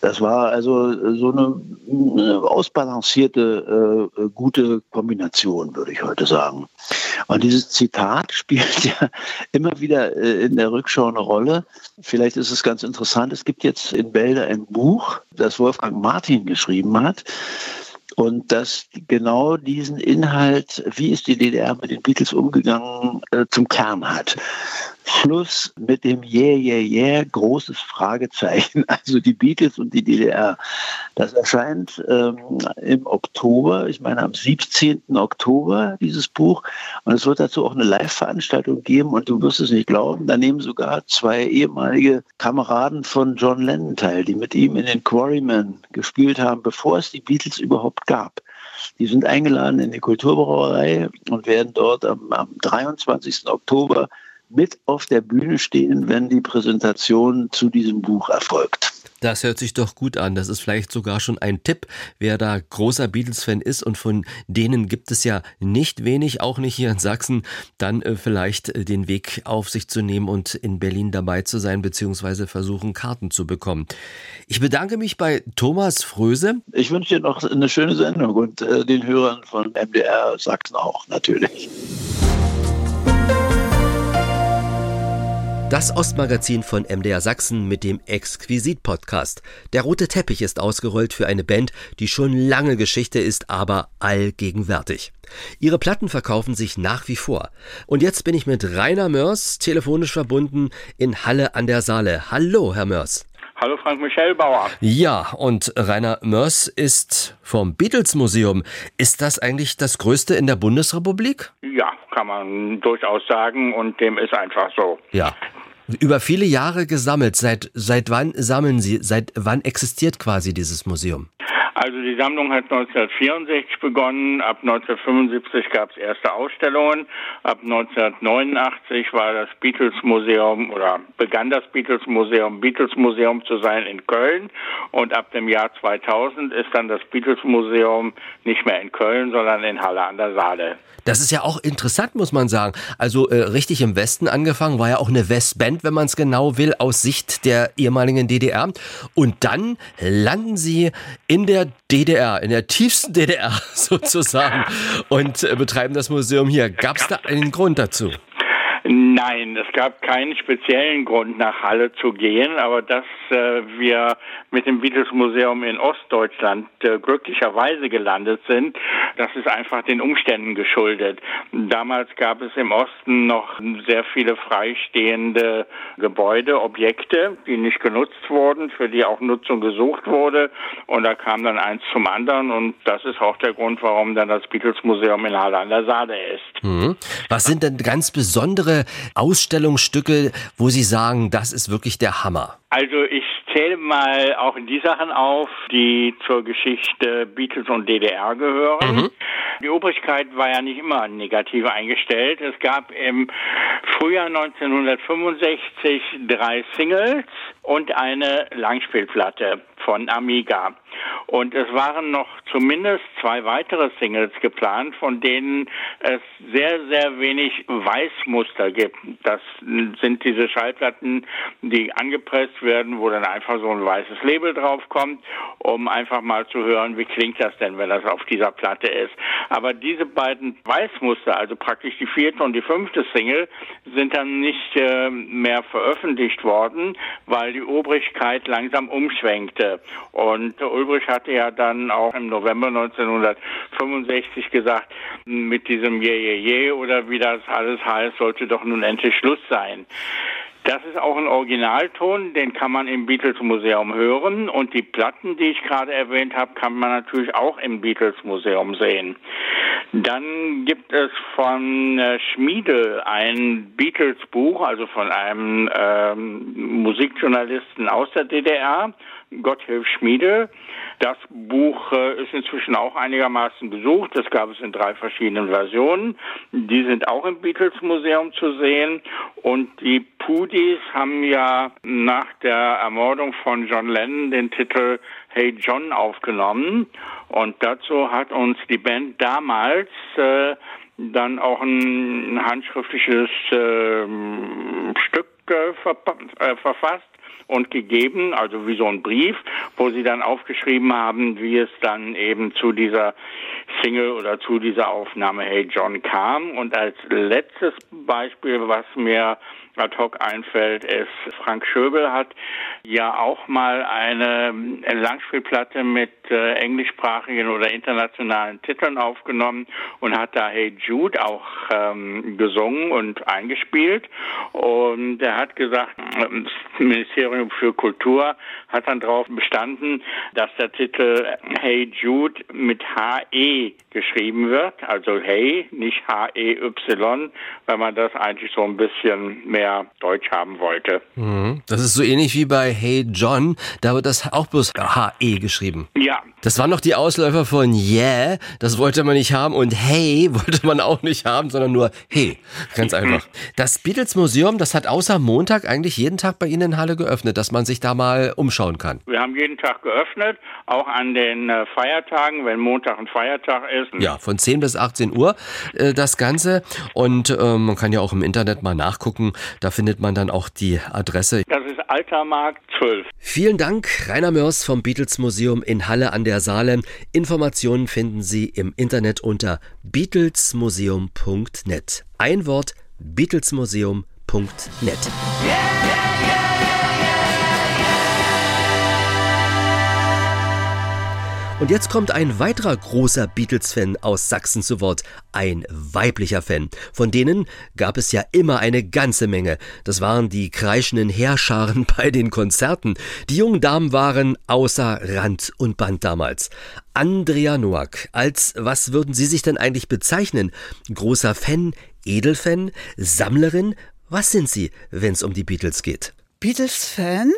Das war also so eine, eine ausbalancierte, äh, gute Kombination, würde ich heute sagen. Und dieses Zitat [laughs] spielt ja immer wieder äh, in der Rückschau eine Rolle. Vielleicht ist es ganz interessant. Es gibt jetzt in Bälde ein Buch, das Wolfgang Martin geschrieben hat und dass genau diesen Inhalt, wie ist die DDR mit den Beatles umgegangen, äh, zum Kern hat. Schluss mit dem Yeah, yeah, yeah, großes Fragezeichen, [laughs] also die Beatles und die DDR. Das erscheint ähm, im Oktober, ich meine am 17. Oktober, dieses Buch. Und es wird dazu auch eine Live-Veranstaltung geben und du wirst es nicht glauben, da nehmen sogar zwei ehemalige Kameraden von John Lennon teil, die mit ihm in den Quarrymen gespielt haben, bevor es die Beatles überhaupt gab. Die sind eingeladen in die Kulturbrauerei und werden dort am, am 23. Oktober mit auf der Bühne stehen, wenn die Präsentation zu diesem Buch erfolgt. Das hört sich doch gut an. Das ist vielleicht sogar schon ein Tipp, wer da großer Beatles-Fan ist und von denen gibt es ja nicht wenig, auch nicht hier in Sachsen, dann äh, vielleicht äh, den Weg auf sich zu nehmen und in Berlin dabei zu sein, beziehungsweise versuchen, Karten zu bekommen. Ich bedanke mich bei Thomas Fröse. Ich wünsche dir noch eine schöne Sendung und äh, den Hörern von MDR Sachsen auch natürlich. Das Ostmagazin von MDR Sachsen mit dem Exquisit-Podcast. Der rote Teppich ist ausgerollt für eine Band, die schon lange Geschichte ist, aber allgegenwärtig. Ihre Platten verkaufen sich nach wie vor. Und jetzt bin ich mit Rainer Mörs telefonisch verbunden in Halle an der Saale. Hallo, Herr Mörs. Hallo Frank Michel Bauer. Ja, und Rainer Mörs ist vom Beatles Museum. Ist das eigentlich das größte in der Bundesrepublik? Ja, kann man durchaus sagen und dem ist einfach so. Ja. Über viele Jahre gesammelt. Seit, seit wann sammeln Sie? Seit wann existiert quasi dieses Museum? Also die Sammlung hat 1964 begonnen, ab 1975 gab es erste Ausstellungen, ab 1989 war das Beatles Museum oder begann das Beatles Museum Beatles Museum zu sein in Köln und ab dem Jahr 2000 ist dann das Beatles Museum nicht mehr in Köln, sondern in Halle an der Saale. Das ist ja auch interessant, muss man sagen. Also äh, richtig im Westen angefangen, war ja auch eine Westband, wenn man es genau will, aus Sicht der ehemaligen DDR. Und dann landen sie in der DDR, in der tiefsten DDR [laughs] sozusagen und äh, betreiben das Museum hier. Gab es da einen Grund dazu? Nein, es gab keinen speziellen Grund, nach Halle zu gehen, aber dass äh, wir mit dem Beatles Museum in Ostdeutschland äh, glücklicherweise gelandet sind, das ist einfach den Umständen geschuldet. Damals gab es im Osten noch sehr viele freistehende Gebäude, Objekte, die nicht genutzt wurden, für die auch Nutzung gesucht wurde. Und da kam dann eins zum anderen und das ist auch der Grund, warum dann das Beatles Museum in Halle an der Saale ist. Mhm. Was sind denn ganz besondere Ausstellungsstücke, wo Sie sagen, das ist wirklich der Hammer? Also ich zähle mal auch die Sachen auf, die zur Geschichte Beatles und DDR gehören. Mhm. Die Obrigkeit war ja nicht immer negativ eingestellt. Es gab im Frühjahr 1965 drei Singles und eine Langspielplatte von Amiga. Und es waren noch zumindest zwei weitere Singles geplant, von denen es sehr, sehr wenig Weißmuster gibt. Das sind diese Schallplatten, die angepresst werden, wo dann einfach so ein weißes Label draufkommt, um einfach mal zu hören, wie klingt das denn, wenn das auf dieser Platte ist. Aber diese beiden Weißmuster, also praktisch die vierte und die fünfte Single, sind dann nicht äh, mehr veröffentlicht worden, weil die Obrigkeit langsam umschwenkte. Und Ulbrich hatte ja dann auch im November 1965 gesagt, mit diesem Je, Je, Je oder wie das alles heißt, sollte doch nun endlich Schluss sein. Das ist auch ein Originalton, den kann man im Beatles Museum hören und die Platten, die ich gerade erwähnt habe, kann man natürlich auch im Beatles Museum sehen. Dann gibt es von äh, Schmiede ein Beatles Buch, also von einem ähm, Musikjournalisten aus der DDR, Gotthilf Schmiede. Das Buch äh, ist inzwischen auch einigermaßen besucht. Das gab es in drei verschiedenen Versionen. Die sind auch im Beatles Museum zu sehen. Und die Pudis haben ja nach der Ermordung von John Lennon den Titel Hey John aufgenommen. Und dazu hat uns die Band damals äh, dann auch ein handschriftliches äh, Stück äh, verfasst und gegeben, also wie so ein Brief, wo sie dann aufgeschrieben haben, wie es dann eben zu dieser Single oder zu dieser Aufnahme Hey John kam. Und als letztes Beispiel, was mir ad hoc einfällt, ist, Frank Schöbel hat ja auch mal eine Langspielplatte mit äh, englischsprachigen oder internationalen Titeln aufgenommen und hat da Hey Jude auch ähm, gesungen und eingespielt. Und er hat gesagt, das Ministerium für Kultur hat dann darauf bestanden, dass der Titel Hey Jude mit H-E geschrieben wird. Also Hey, nicht H-E-Y, weil man das eigentlich so ein bisschen mehr Deutsch haben wollte. Mhm. Das ist so ähnlich wie bei Hey John, da wird das auch bloß H-E geschrieben. Ja. Das waren noch die Ausläufer von Yeah, das wollte man nicht haben und Hey [laughs] wollte man auch nicht haben, sondern nur Hey. Ganz einfach. Das Beatles Museum, das hat außer Montag eigentlich jeden Tag bei Ihnen in Halle geöffnet, dass man sich da mal umschauen kann. Wir haben jeden Tag geöffnet, auch an den äh, Feiertagen, wenn Montag ein Feiertag ist. Ja, von 10 bis 18 Uhr äh, das Ganze. Und äh, man kann ja auch im Internet mal nachgucken. Da findet man dann auch die Adresse. Das ist Altermarkt 12. Vielen Dank, Rainer Mörs vom Beatles Museum in Halle an der Saale. Informationen finden Sie im Internet unter beatlesmuseum.net. Ein Wort beatlesmuseum.net. Yeah, yeah, yeah. Und jetzt kommt ein weiterer großer Beatles-Fan aus Sachsen zu Wort, ein weiblicher Fan. Von denen gab es ja immer eine ganze Menge. Das waren die kreischenden Heerscharen [laughs] bei den Konzerten. Die jungen Damen waren außer Rand und Band damals. Andrea Noack, als was würden Sie sich denn eigentlich bezeichnen? Großer Fan, Edelfan, Sammlerin? Was sind Sie, wenn es um die Beatles geht? Beatles-Fan?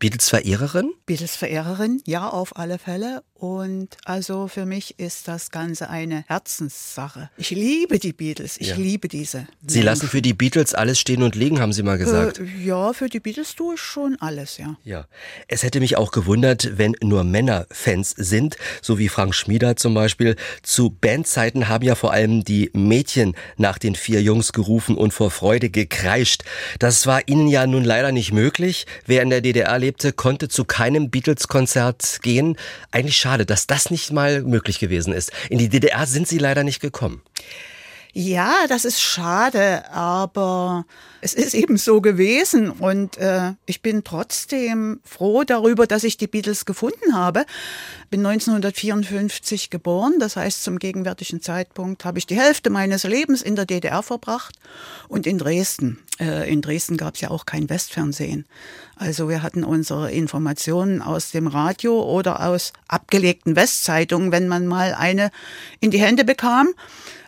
Beatles-Verehrerin? Beatles-Verehrerin, ja, auf alle Fälle. Und also für mich ist das Ganze eine Herzenssache. Ich liebe die Beatles, ich ja. liebe diese. Sie lassen für die Beatles alles stehen und liegen, haben Sie mal gesagt. Äh, ja, für die Beatles tue ich schon alles, ja. Ja. Es hätte mich auch gewundert, wenn nur Männer Fans sind, so wie Frank Schmieder zum Beispiel. Zu Bandzeiten haben ja vor allem die Mädchen nach den vier Jungs gerufen und vor Freude gekreischt. Das war ihnen ja nun leider nicht möglich. Wer in der DDR lebte, konnte zu keinem Beatles-Konzert gehen. Eigentlich schade dass das nicht mal möglich gewesen ist. In die DDR sind Sie leider nicht gekommen. Ja, das ist schade, aber es ist eben so gewesen und äh, ich bin trotzdem froh darüber, dass ich die Beatles gefunden habe. Bin 1954 geboren, das heißt zum gegenwärtigen Zeitpunkt habe ich die Hälfte meines Lebens in der DDR verbracht und in Dresden. Äh, in Dresden gab es ja auch kein Westfernsehen. Also wir hatten unsere Informationen aus dem Radio oder aus abgelegten Westzeitungen, wenn man mal eine in die Hände bekam.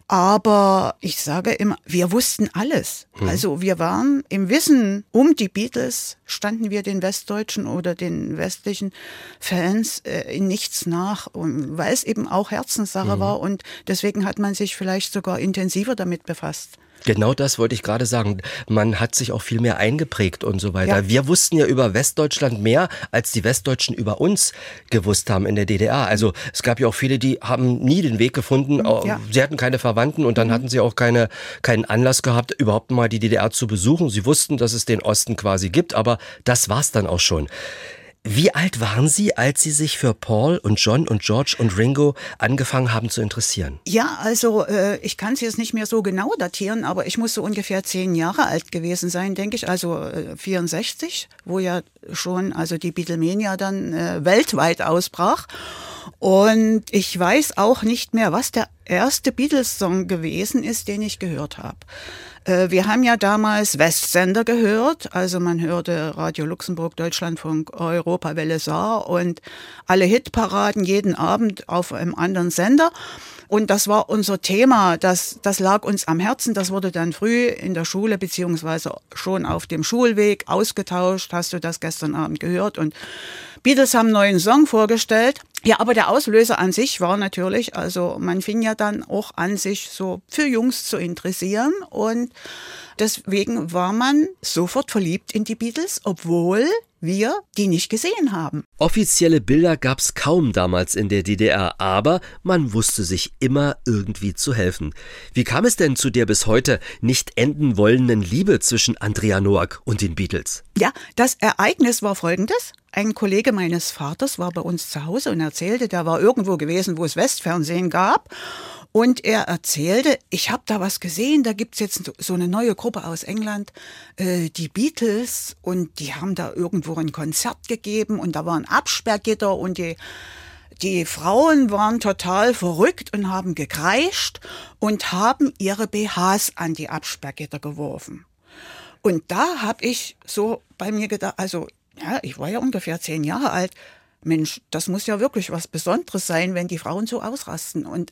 Aber ich sage immer, wir wussten alles. Hm. Also wir waren im Wissen um die Beatles, standen wir den westdeutschen oder den westlichen Fans äh, in nichts nach, weil es eben auch Herzenssache hm. war und deswegen hat man sich vielleicht sogar intensiver damit befasst. Genau das wollte ich gerade sagen. Man hat sich auch viel mehr eingeprägt und so weiter. Ja. Wir wussten ja über Westdeutschland mehr, als die Westdeutschen über uns gewusst haben in der DDR. Also es gab ja auch viele, die haben nie den Weg gefunden. Mhm, ja. Sie hatten keine Verwandten und dann mhm. hatten sie auch keine, keinen Anlass gehabt, überhaupt mal die DDR zu besuchen. Sie wussten, dass es den Osten quasi gibt, aber das war's dann auch schon. Wie alt waren Sie, als Sie sich für Paul und John und George und Ringo angefangen haben zu interessieren? Ja, also äh, ich kann es jetzt nicht mehr so genau datieren, aber ich muss so ungefähr zehn Jahre alt gewesen sein, denke ich, also äh, 64, wo ja schon also die Beatlemania dann äh, weltweit ausbrach. Und ich weiß auch nicht mehr, was der erste Beatles-Song gewesen ist, den ich gehört habe. Äh, wir haben ja damals Westsender gehört, also man hörte Radio Luxemburg, Deutschlandfunk, Europa, Welle Saar und alle Hitparaden jeden Abend auf einem anderen Sender. Und das war unser Thema, das, das lag uns am Herzen. Das wurde dann früh in der Schule beziehungsweise schon auf dem Schulweg ausgetauscht. Hast du das gestern Abend gehört? Und Beatles haben einen neuen Song vorgestellt. Ja, aber der Auslöser an sich war natürlich, also man fing ja dann auch an, sich so für Jungs zu interessieren und deswegen war man sofort verliebt in die Beatles, obwohl wir die nicht gesehen haben. Offizielle Bilder gab's kaum damals in der DDR, aber man wusste sich immer irgendwie zu helfen. Wie kam es denn zu der bis heute nicht enden wollenden Liebe zwischen Andrea Noack und den Beatles? Ja, das Ereignis war folgendes. Ein Kollege meines Vaters war bei uns zu Hause und erzählte, der war irgendwo gewesen, wo es Westfernsehen gab. Und er erzählte, ich habe da was gesehen, da gibt's jetzt so eine neue Gruppe aus England, äh, die Beatles, und die haben da irgendwo ein Konzert gegeben und da war ein Absperrgitter und die, die Frauen waren total verrückt und haben gekreischt und haben ihre BHs an die Absperrgitter geworfen. Und da habe ich so bei mir gedacht, also ja, ich war ja ungefähr zehn Jahre alt. Mensch, das muss ja wirklich was Besonderes sein, wenn die Frauen so ausrasten. Und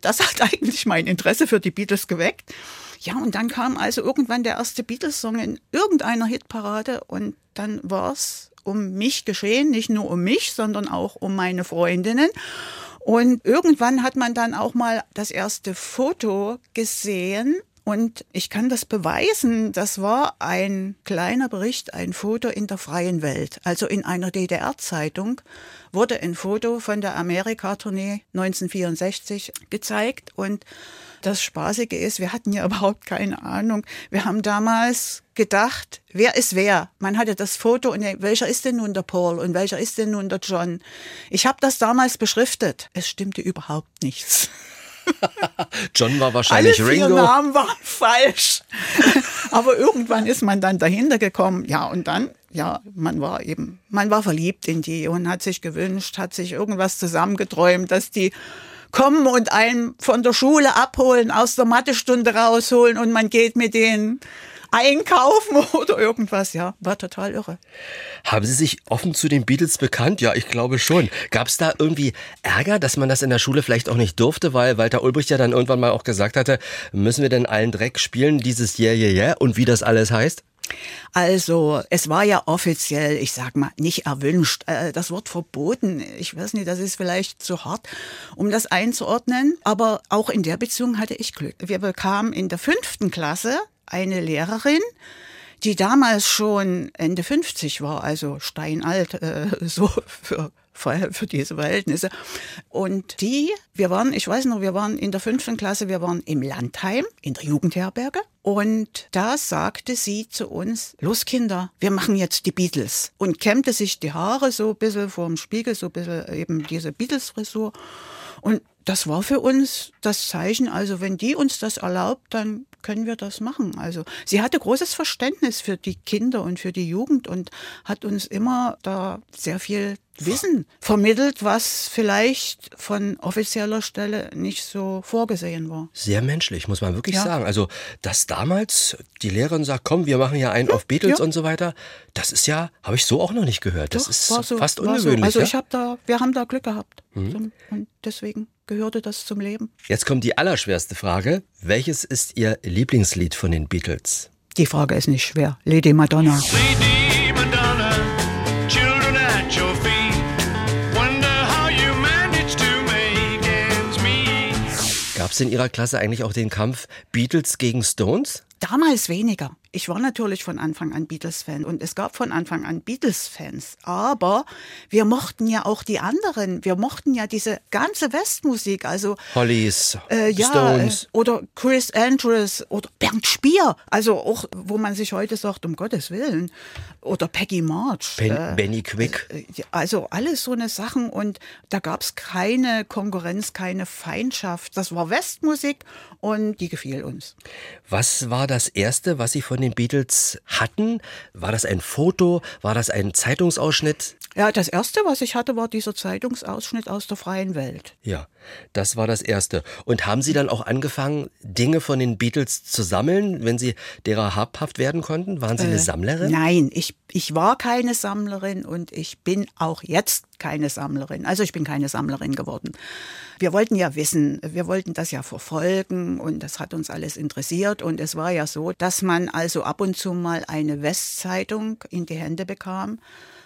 das [laughs] hat eigentlich mein Interesse für die Beatles geweckt. Ja, und dann kam also irgendwann der erste Beatles-Song in irgendeiner Hitparade und dann war es um mich geschehen, nicht nur um mich, sondern auch um meine Freundinnen. Und irgendwann hat man dann auch mal das erste Foto gesehen und ich kann das beweisen. Das war ein kleiner Bericht, ein Foto in der freien Welt. Also in einer DDR-Zeitung wurde ein Foto von der Amerika-Tournee 1964 gezeigt. Und das Spaßige ist, wir hatten ja [laughs] überhaupt keine Ahnung. Wir haben damals gedacht, wer ist wer? Man hatte das Foto und welcher ist denn nun der Paul und welcher ist denn nun der John? Ich habe das damals beschriftet. Es stimmte überhaupt nichts. [laughs] [laughs] John war wahrscheinlich Alle vier Ringo. Namen waren falsch. [laughs] Aber irgendwann ist man dann dahinter gekommen. Ja, und dann, ja, man war eben, man war verliebt in die und hat sich gewünscht, hat sich irgendwas zusammengeträumt, dass die kommen und einen von der Schule abholen, aus der Mathestunde rausholen und man geht mit denen einkaufen [laughs] oder irgendwas. Ja, war total irre. Haben Sie sich offen zu den Beatles bekannt? Ja, ich glaube schon. Gab es da irgendwie Ärger, dass man das in der Schule vielleicht auch nicht durfte, weil Walter Ulbricht ja dann irgendwann mal auch gesagt hatte, müssen wir denn allen Dreck spielen, dieses Yeah, yeah, yeah und wie das alles heißt? Also, es war ja offiziell, ich sag mal, nicht erwünscht. Äh, das Wort verboten, ich weiß nicht, das ist vielleicht zu hart, um das einzuordnen. Aber auch in der Beziehung hatte ich Glück. Wir bekamen in der fünften Klasse eine Lehrerin, die damals schon Ende 50 war, also steinalt, äh, [laughs] so für, für, diese Verhältnisse. Und die, wir waren, ich weiß noch, wir waren in der fünften Klasse, wir waren im Landheim, in der Jugendherberge. Und da sagte sie zu uns, los Kinder, wir machen jetzt die Beatles. Und kämmte sich die Haare so ein bisschen vorm Spiegel, so ein bisschen eben diese Beatles-Frisur. Und das war für uns das Zeichen, also wenn die uns das erlaubt, dann können wir das machen. Also sie hatte großes Verständnis für die Kinder und für die Jugend und hat uns immer da sehr viel Wissen vermittelt, was vielleicht von offizieller Stelle nicht so vorgesehen war. Sehr menschlich, muss man wirklich ja. sagen. Also, dass damals die Lehrerin sagt, komm, wir machen ja einen ja, auf Beatles ja. und so weiter, das ist ja, habe ich so auch noch nicht gehört. Das Doch, ist so, fast ungewöhnlich. So. Also ich habe da, wir haben da Glück gehabt. Mhm. Und deswegen gehörte das zum Leben. Jetzt kommt die allerschwerste Frage. Welches ist Ihr Lieblingslied von den Beatles? Die Frage ist nicht schwer. Lady Madonna. Lady Madonna, children at your feet. Wonder how you managed to make ends meet. Gab es in Ihrer Klasse eigentlich auch den Kampf Beatles gegen Stones? Damals weniger. Ich war natürlich von Anfang an Beatles-Fan und es gab von Anfang an Beatles-Fans. Aber wir mochten ja auch die anderen. Wir mochten ja diese ganze Westmusik. Also Hollies, äh, ja, Stones. äh, oder Chris Andrews oder Bernd Spier. Also auch, wo man sich heute sagt, um Gottes Willen. Oder Peggy March. Ben, äh, Benny Quick. äh, ja, Also alles so eine Sachen und da gab es keine Konkurrenz, keine Feindschaft. Das war Westmusik und die gefiel uns. Was war das Erste, was Sie von den Beatles hatten? War das ein Foto? War das ein Zeitungsausschnitt? Ja, das erste, was ich hatte, war dieser Zeitungsausschnitt aus der freien Welt. Ja, das war das Erste. Und haben Sie dann auch angefangen, Dinge von den Beatles zu sammeln, wenn Sie derer habhaft werden konnten? Waren Sie eine Sammlerin? Nein, ich, ich war keine Sammlerin und ich bin auch jetzt keine Sammlerin. Also ich bin keine Sammlerin geworden. Wir wollten ja wissen, wir wollten das ja verfolgen und das hat uns alles interessiert. Und es war ja so, dass man also ab und zu mal eine Westzeitung in die Hände bekam.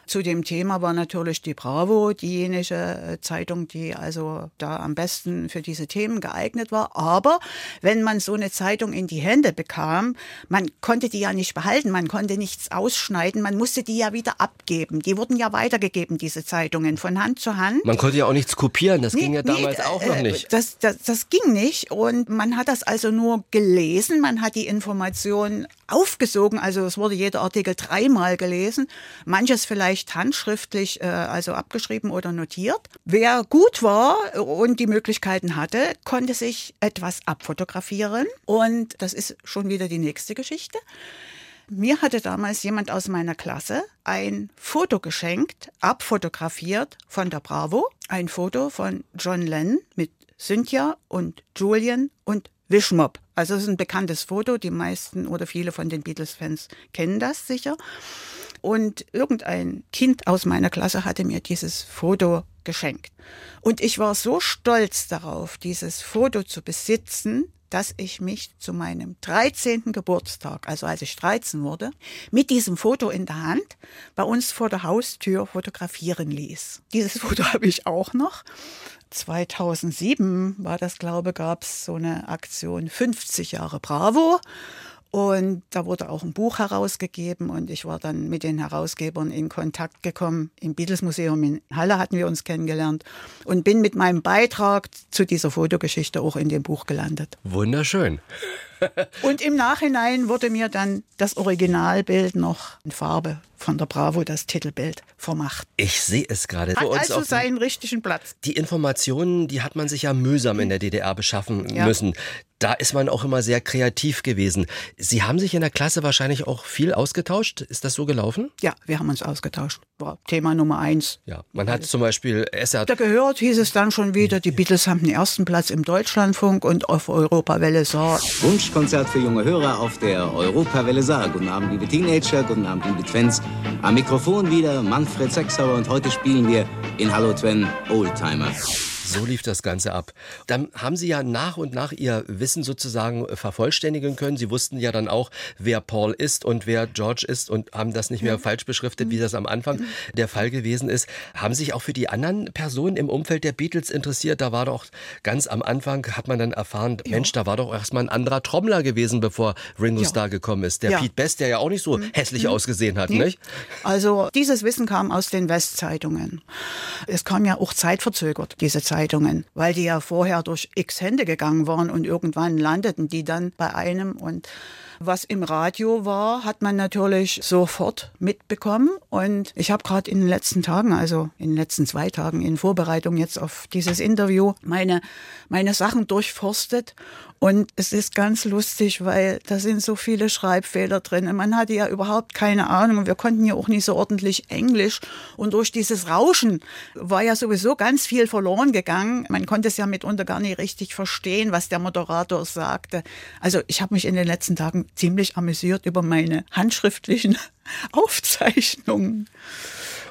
Zu dem Thema war natürlich die Bravo diejenige äh, Zeitung, die also da am besten für diese Themen geeignet war. Aber wenn man so eine Zeitung in die Hände bekam, man konnte die ja nicht behalten, man konnte nichts ausschneiden, man musste die ja wieder abgeben. Die wurden ja weitergegeben, diese Zeitungen, von Hand zu Hand. Man konnte ja auch nichts kopieren, das ging ja Nee, damals nee, auch noch äh, nicht. Das, das, das ging nicht und man hat das also nur gelesen, man hat die Information aufgesogen, also es wurde jeder Artikel dreimal gelesen, manches vielleicht handschriftlich, äh, also abgeschrieben oder notiert. Wer gut war und die Möglichkeiten hatte, konnte sich etwas abfotografieren und das ist schon wieder die nächste Geschichte. Mir hatte damals jemand aus meiner Klasse ein Foto geschenkt, abfotografiert von der Bravo. Ein Foto von John Lennon mit Cynthia und Julian und Wishmop. Also es ist ein bekanntes Foto. Die meisten oder viele von den Beatles-Fans kennen das sicher. Und irgendein Kind aus meiner Klasse hatte mir dieses Foto geschenkt. Und ich war so stolz darauf, dieses Foto zu besitzen, dass ich mich zu meinem 13. Geburtstag, also als ich 13 wurde, mit diesem Foto in der Hand bei uns vor der Haustür fotografieren ließ. Dieses [laughs] Foto habe ich auch noch. 2007 war das, glaube gab es so eine Aktion 50 Jahre Bravo. Und da wurde auch ein Buch herausgegeben und ich war dann mit den Herausgebern in Kontakt gekommen. Im Beatles Museum in Halle hatten wir uns kennengelernt und bin mit meinem Beitrag zu dieser Fotogeschichte auch in dem Buch gelandet. Wunderschön. Und im Nachhinein wurde mir dann das Originalbild noch in Farbe von der Bravo, das Titelbild, vermacht. Ich sehe es gerade. Hat also seinen richtigen Platz. Die Informationen, die hat man sich ja mühsam in der DDR beschaffen Ja. müssen. Da ist man auch immer sehr kreativ gewesen. Sie haben sich in der Klasse wahrscheinlich auch viel ausgetauscht. Ist das so gelaufen? Ja, wir haben uns ausgetauscht. War Thema Nummer eins. Ja. Man hat zum Beispiel SR Da gehört, hieß es dann schon wieder, die Beatles haben den ersten Platz im Deutschlandfunk und auf Europawelle Saar. Wunschkonzert für junge Hörer auf der Europawelle Saar. Guten Abend, liebe Teenager, guten Abend, liebe Twents. Am Mikrofon wieder Manfred Sechsauer und heute spielen wir in Hallo Twen Oldtimer. So lief das Ganze ab. Dann haben Sie ja nach und nach Ihr Wissen sozusagen äh, vervollständigen können. Sie wussten ja dann auch, wer Paul ist und wer George ist und haben das nicht mehr falsch beschriftet, wie das am Anfang der Fall gewesen ist. Haben sich auch für die anderen Personen im Umfeld der Beatles interessiert? Da war doch ganz am Anfang, hat man dann erfahren, Mensch, da war doch erstmal ein anderer Trommler gewesen, bevor Ringo Ja. Starr gekommen ist. Der Ja. Pete Best, der ja auch nicht so hässlich ausgesehen hat, Nee. nicht? Also dieses Wissen kam aus den Westzeitungen. Es kam ja auch zeitverzögert, diese Zeitungen, weil die ja vorher durch x Hände gegangen waren und irgendwann landeten die dann bei einem und was im Radio war, hat man natürlich sofort mitbekommen. Und ich habe gerade in den letzten Tagen, also in den letzten zwei Tagen in Vorbereitung jetzt auf dieses Interview, meine, meine Sachen durchforstet. Und es ist ganz lustig, weil da sind so viele Schreibfehler drin. Und man hatte ja überhaupt keine Ahnung. Wir konnten ja auch nicht so ordentlich Englisch. Und durch dieses Rauschen war ja sowieso ganz viel verloren gegangen. Man konnte es ja mitunter gar nicht richtig verstehen, was der Moderator sagte. Also ich habe mich in den letzten Tagen ziemlich amüsiert über meine handschriftlichen [laughs] Aufzeichnungen.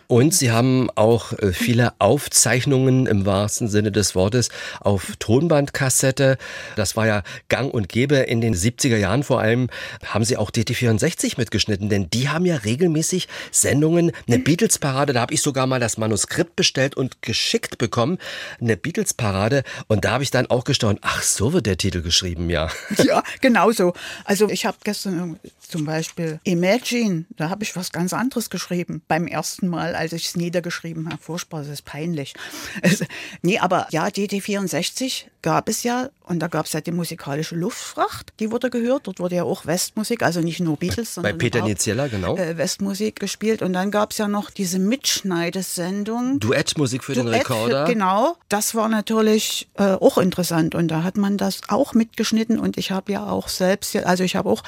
Und Sie haben auch äh, viele Aufzeichnungen im wahrsten Sinne des Wortes auf Tonbandkassette. Das war ja gang und gäbe in den 70er Jahren vor allem. Haben Sie auch DT64 mitgeschnitten, denn die haben ja regelmäßig Sendungen, eine Beatles-Parade, da habe ich sogar mal das Manuskript bestellt und geschickt bekommen, eine Beatles-Parade. Und da habe ich dann auch gestaunt, ach, so wird der Titel geschrieben, ja. Ja, genau so. Also ich habe gestern zum Beispiel Imagine, da habe ich was ganz anderes geschrieben beim ersten Mal, als ich es niedergeschrieben habe. Furchtbar, das ist peinlich. [laughs] Also, nee, aber ja, DT64 gab es ja und da gab es ja die musikalische Luftfracht, die wurde gehört. Dort wurde ja auch Westmusik, also nicht nur Beatles, Bei sondern Peter auch, Nietzscher, genau. äh, Westmusik gespielt. Und dann gab es ja noch diese Mitschneidesendung. Duettmusik für den Duett für- Rekorder. Genau, das war natürlich äh, auch interessant und da hat man das auch mitgeschnitten und ich habe ja auch selbst, also ich habe auch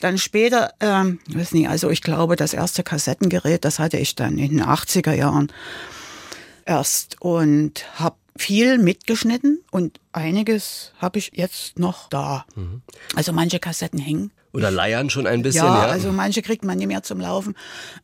dann später, ähm, weiß nicht, also ich glaube, das erste Kassettengerät, das hatte ich dann in den 80er Jahren erst und habe viel mitgeschnitten und einiges habe ich jetzt noch da. Mhm. Also manche Kassetten hängen. Oder leiern schon ein bisschen, Ja, ja. also manche kriegt man nicht mehr zum Laufen,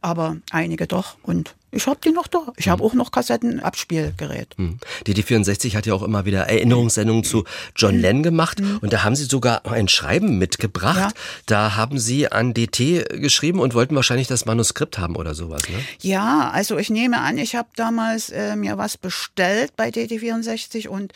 aber einige doch. Und ich habe die noch da. Ich Mhm. habe auch noch Kassettenabspielgerät. Hm. Die D64 hat ja auch immer wieder Erinnerungssendungen zu John Lennon gemacht und da haben sie sogar ein Schreiben mitgebracht. Mhm. Ja. Da haben sie an DT geschrieben und wollten wahrscheinlich das Manuskript haben oder sowas, ne? Ja, also ich nehme an, ich habe damals äh, mir was bestellt bei DT64 und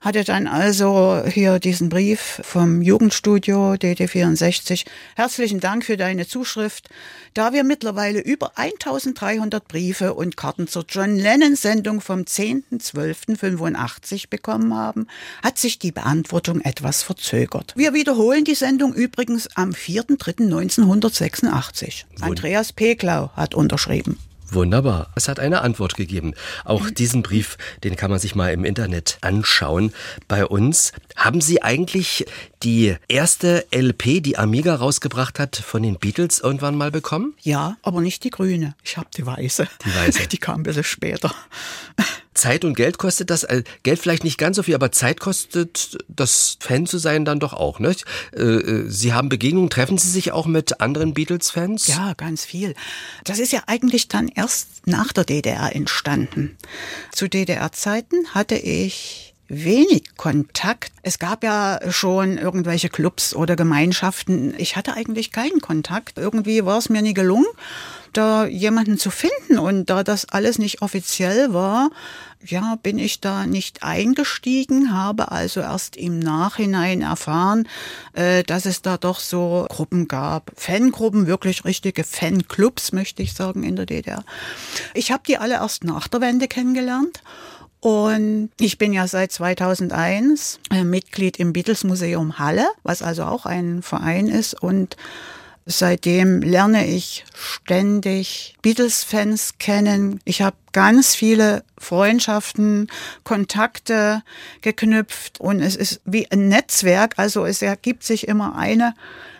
hatte dann also hier diesen Brief vom Jugendstudio DT64. Herzlichen Dank für deine Zuschrift. Da wir mittlerweile über 1300 Briefe und Karten zur John Lennon Sendung vom 10.12.85 bekommen haben, hat sich die Beantwortung etwas verzögert. Wir wiederholen die Sendung übrigens am 4.3.1986. Andreas Peklau hat unterschrieben. Wunderbar. Es hat eine Antwort gegeben. Auch diesen Brief, den kann man sich mal im Internet anschauen. Bei uns haben Sie eigentlich die erste LP, die Amiga rausgebracht hat, von den Beatles irgendwann mal bekommen? Ja, aber nicht die grüne. Ich habe die weiße. Die weiße. [laughs] Die kam ein bisschen später. Zeit und Geld kostet das, äh, Geld vielleicht nicht ganz so viel, aber Zeit kostet das Fan zu sein dann doch auch, nicht? Äh, äh, Sie haben Begegnungen, treffen Sie sich auch mit anderen Beatles-Fans? Ja, ganz viel. Das ist ja eigentlich dann erst nach der DDR entstanden. Zu DDR-Zeiten hatte ich wenig Kontakt. Es gab ja schon irgendwelche Clubs oder Gemeinschaften. Ich hatte eigentlich keinen Kontakt. Irgendwie war es mir nie gelungen, da jemanden zu finden. Und da das alles nicht offiziell war, ja, bin ich da nicht eingestiegen, habe also erst im Nachhinein erfahren, äh, dass es da doch so Gruppen gab. Fangruppen, wirklich richtige Fanclubs, möchte ich sagen, in der DDR. Ich habe die alle erst nach der Wende kennengelernt. Und ich bin ja seit 2001 äh, Mitglied im Beatles Museum Halle, was also auch ein Verein ist. Und seitdem lerne ich ständig Beatles-Fans kennen. Ich habe ganz viele Freundschaften, Kontakte geknüpft und es ist wie ein Netzwerk. Also es ergibt sich immer eine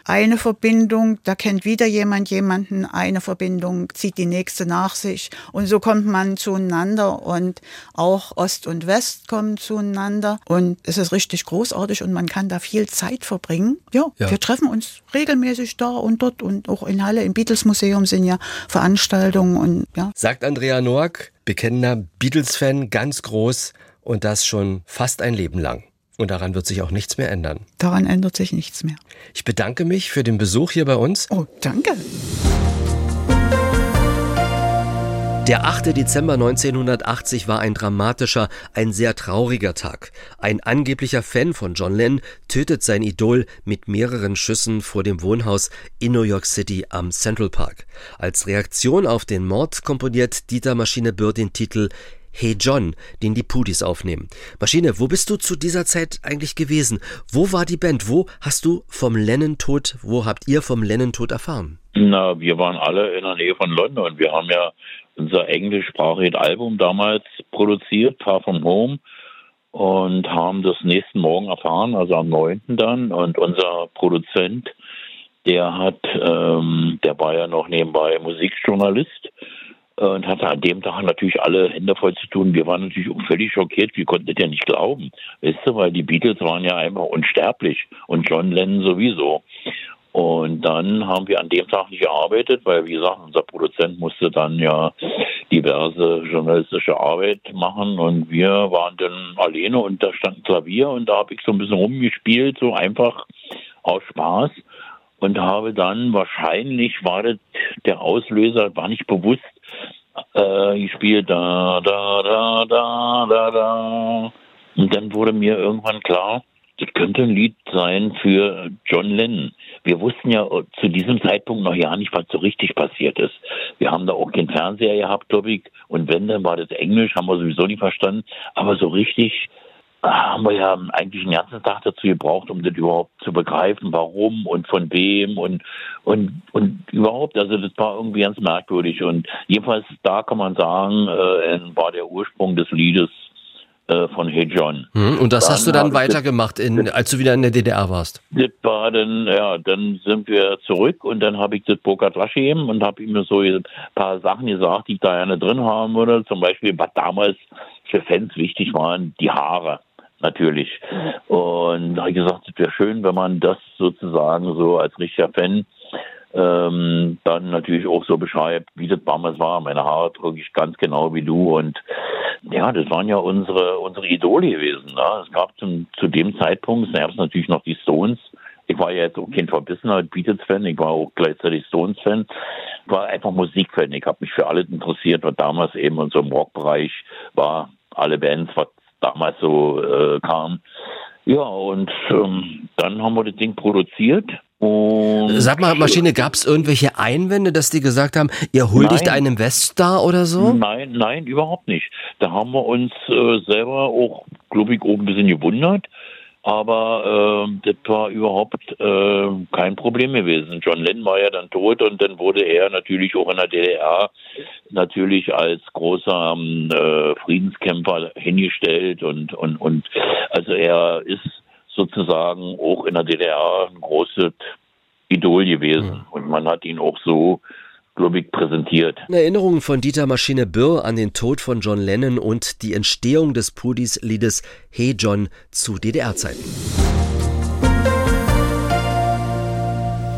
eine Verbindung, da kennt wieder jemand jemanden, eine Verbindung zieht die nächste nach sich und so kommt man zueinander und auch Ost und West kommen zueinander und es ist richtig großartig und man kann da viel Zeit verbringen. Ja, Ja. wir treffen uns regelmäßig da und dort und auch in Halle im Beatles Museum sind ja Veranstaltungen und ja. Sagt Andrea Noack, bekennender Beatles-Fan, ganz groß und das schon fast ein Leben lang. Und daran wird sich auch nichts mehr ändern. Daran ändert sich nichts mehr. Ich bedanke mich für den Besuch hier bei uns. Oh, danke. Der 8. Dezember 1980 war ein dramatischer, ein sehr trauriger Tag. Ein angeblicher Fan von John Lennon tötet sein Idol mit mehreren Schüssen vor dem Wohnhaus in New York City am Central Park. Als Reaktion auf den Mord komponiert Dieter Maschine Bürr den Titel Hey John, den die Pudis aufnehmen. Maschine, wo bist du zu dieser Zeit eigentlich gewesen? Wo war die Band? Wo hast du vom Lennon-Tod, wo habt ihr vom Lennon-Tod erfahren? Na, wir waren alle in der Nähe von London. Wir haben ja unser englischsprachiges Album damals produziert, Far From Home, und haben das nächsten Morgen erfahren, also am 9. dann. Und unser Produzent, der hat, ähm, der war ja noch nebenbei Musikjournalist und hatte an dem Tag natürlich alle Hände voll zu tun. Wir waren natürlich völlig schockiert. Wir konnten das ja nicht glauben. Weißt du, weil die Beatles waren ja einfach unsterblich und John Lennon sowieso. Und dann haben wir an dem Tag nicht gearbeitet, weil, wie gesagt, unser Produzent musste dann ja diverse journalistische Arbeit machen und wir waren dann alleine und da stand ein Klavier und da habe ich so ein bisschen rumgespielt, so einfach aus Spaß und habe dann wahrscheinlich war das der Auslöser, war nicht bewusst, äh, gespielt da, da, da, da, da, da. Und dann wurde mir irgendwann klar, das könnte ein Lied sein für John Lennon. Wir wussten ja zu diesem Zeitpunkt noch ja nicht, was so richtig passiert ist. Wir haben da auch keinen Fernseher gehabt, glaube ich. Und wenn, dann war das Englisch, haben wir sowieso nicht verstanden. Aber so richtig haben wir ja eigentlich einen ganzen Tag dazu gebraucht, um das überhaupt zu begreifen, warum und von wem und, und, und überhaupt. Also das war irgendwie ganz merkwürdig. Und jedenfalls da kann man sagen, äh, war der Ursprung des Liedes äh, von Hey John. Hm, Und das Dann hast du dann weitergemacht, in, als du wieder in der DDR warst. Das war dann, ja, dann sind wir zurück und dann habe ich das Burkhard Rasch gegeben und habe ihm so ein paar Sachen gesagt, die ich da gerne drin haben würde. Zum Beispiel, was damals für Fans wichtig waren, die Haare. Natürlich. Und da habe ich gesagt, es wäre schön, wenn man das sozusagen so als richtiger Fan ähm, dann natürlich auch so beschreibt, wie das damals war. Meine Haare trug ich ganz genau wie du und ja, das waren ja unsere unsere Idole gewesen. Ne? Es gab zum, zu dem Zeitpunkt, es gab natürlich noch die Stones. Ich war ja jetzt auch kein verbissener Beatles-Fan, ich war auch gleichzeitig Stones-Fan. Ich war einfach Musikfan. Ich habe mich für alles interessiert, was damals eben in so im Rockbereich war. Alle Bands, was damals so äh, kam. Ja, und ähm, dann haben wir das Ding produziert. Und Sag mal, Maschine, gab es irgendwelche Einwände, dass die gesagt haben, ihr huldigt Nein. einem Weststar oder so? Nein, nein, überhaupt nicht. Da haben wir uns äh, selber auch, glaube ich, auch ein bisschen gewundert. Aber äh, das war überhaupt äh, kein Problem gewesen. John Lennon war ja dann tot und dann wurde er natürlich auch in der DDR natürlich als großer ähm, äh, Friedenskämpfer hingestellt und, und, und also er ist sozusagen auch in der DDR ein großes Idol gewesen. Und man hat ihn auch so, glaube ich, präsentiert. Erinnerungen von Dieter Maschine Birr an den Tod von John Lennon und die Entstehung des Pudis-Liedes Hey John zu DDR-Zeiten.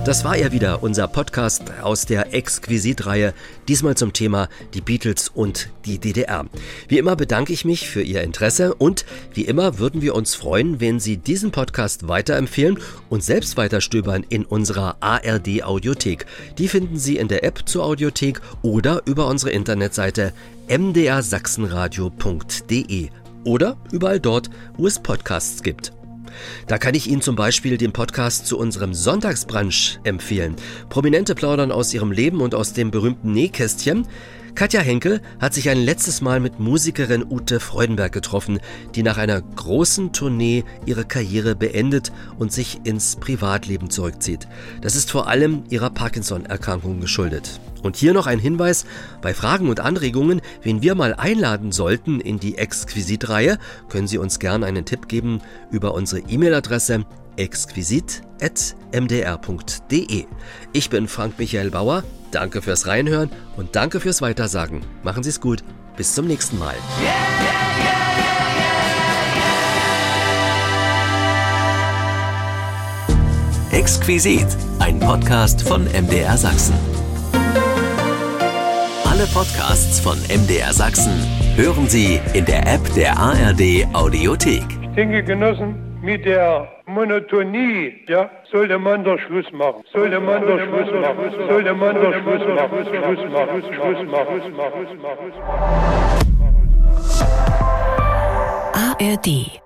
Das war er wieder, unser Podcast aus der Exquisit-Reihe, diesmal zum Thema die Beatles und die DDR. Wie immer bedanke ich mich für Ihr Interesse und wie immer würden wir uns freuen, wenn Sie diesen Podcast weiterempfehlen und selbst weiterstöbern in unserer ARD Audiothek. Die finden Sie in der App zur Audiothek oder über unsere Internetseite mdrsachsenradio.de oder überall dort, wo es Podcasts gibt. Da kann ich Ihnen zum Beispiel den Podcast zu unserem Sonntagsbrunch empfehlen. Prominente plaudern aus ihrem Leben und aus dem berühmten Nähkästchen. Katja Henkel hat sich ein letztes Mal mit Musikerin Ute Freudenberg getroffen, die nach einer großen Tournee ihre Karriere beendet und sich ins Privatleben zurückzieht. Das ist vor allem ihrer Parkinson-Erkrankung geschuldet. Und hier noch ein Hinweis, bei Fragen und Anregungen, wen wir mal einladen sollten in die Exquisit-Reihe, können Sie uns gern einen Tipp geben über unsere E-Mail-Adresse exquisit.mdr.de. Ich bin Frank Michael Bauer, danke fürs Reinhören und danke fürs Weitersagen. Machen Sie es gut, bis zum nächsten Mal. Exquisit, ein Podcast von MDR Sachsen. Alle Podcasts von MDR Sachsen hören Sie in der App der ARD Audiothek. Ich denke, Genossen, mit der Monotonie, ja, sollte man doch Schluss machen. Sollte man doch Schluss machen. Sollte man doch Schluss machen. Schluss machen. Schluss machen. Schluss machen. ARD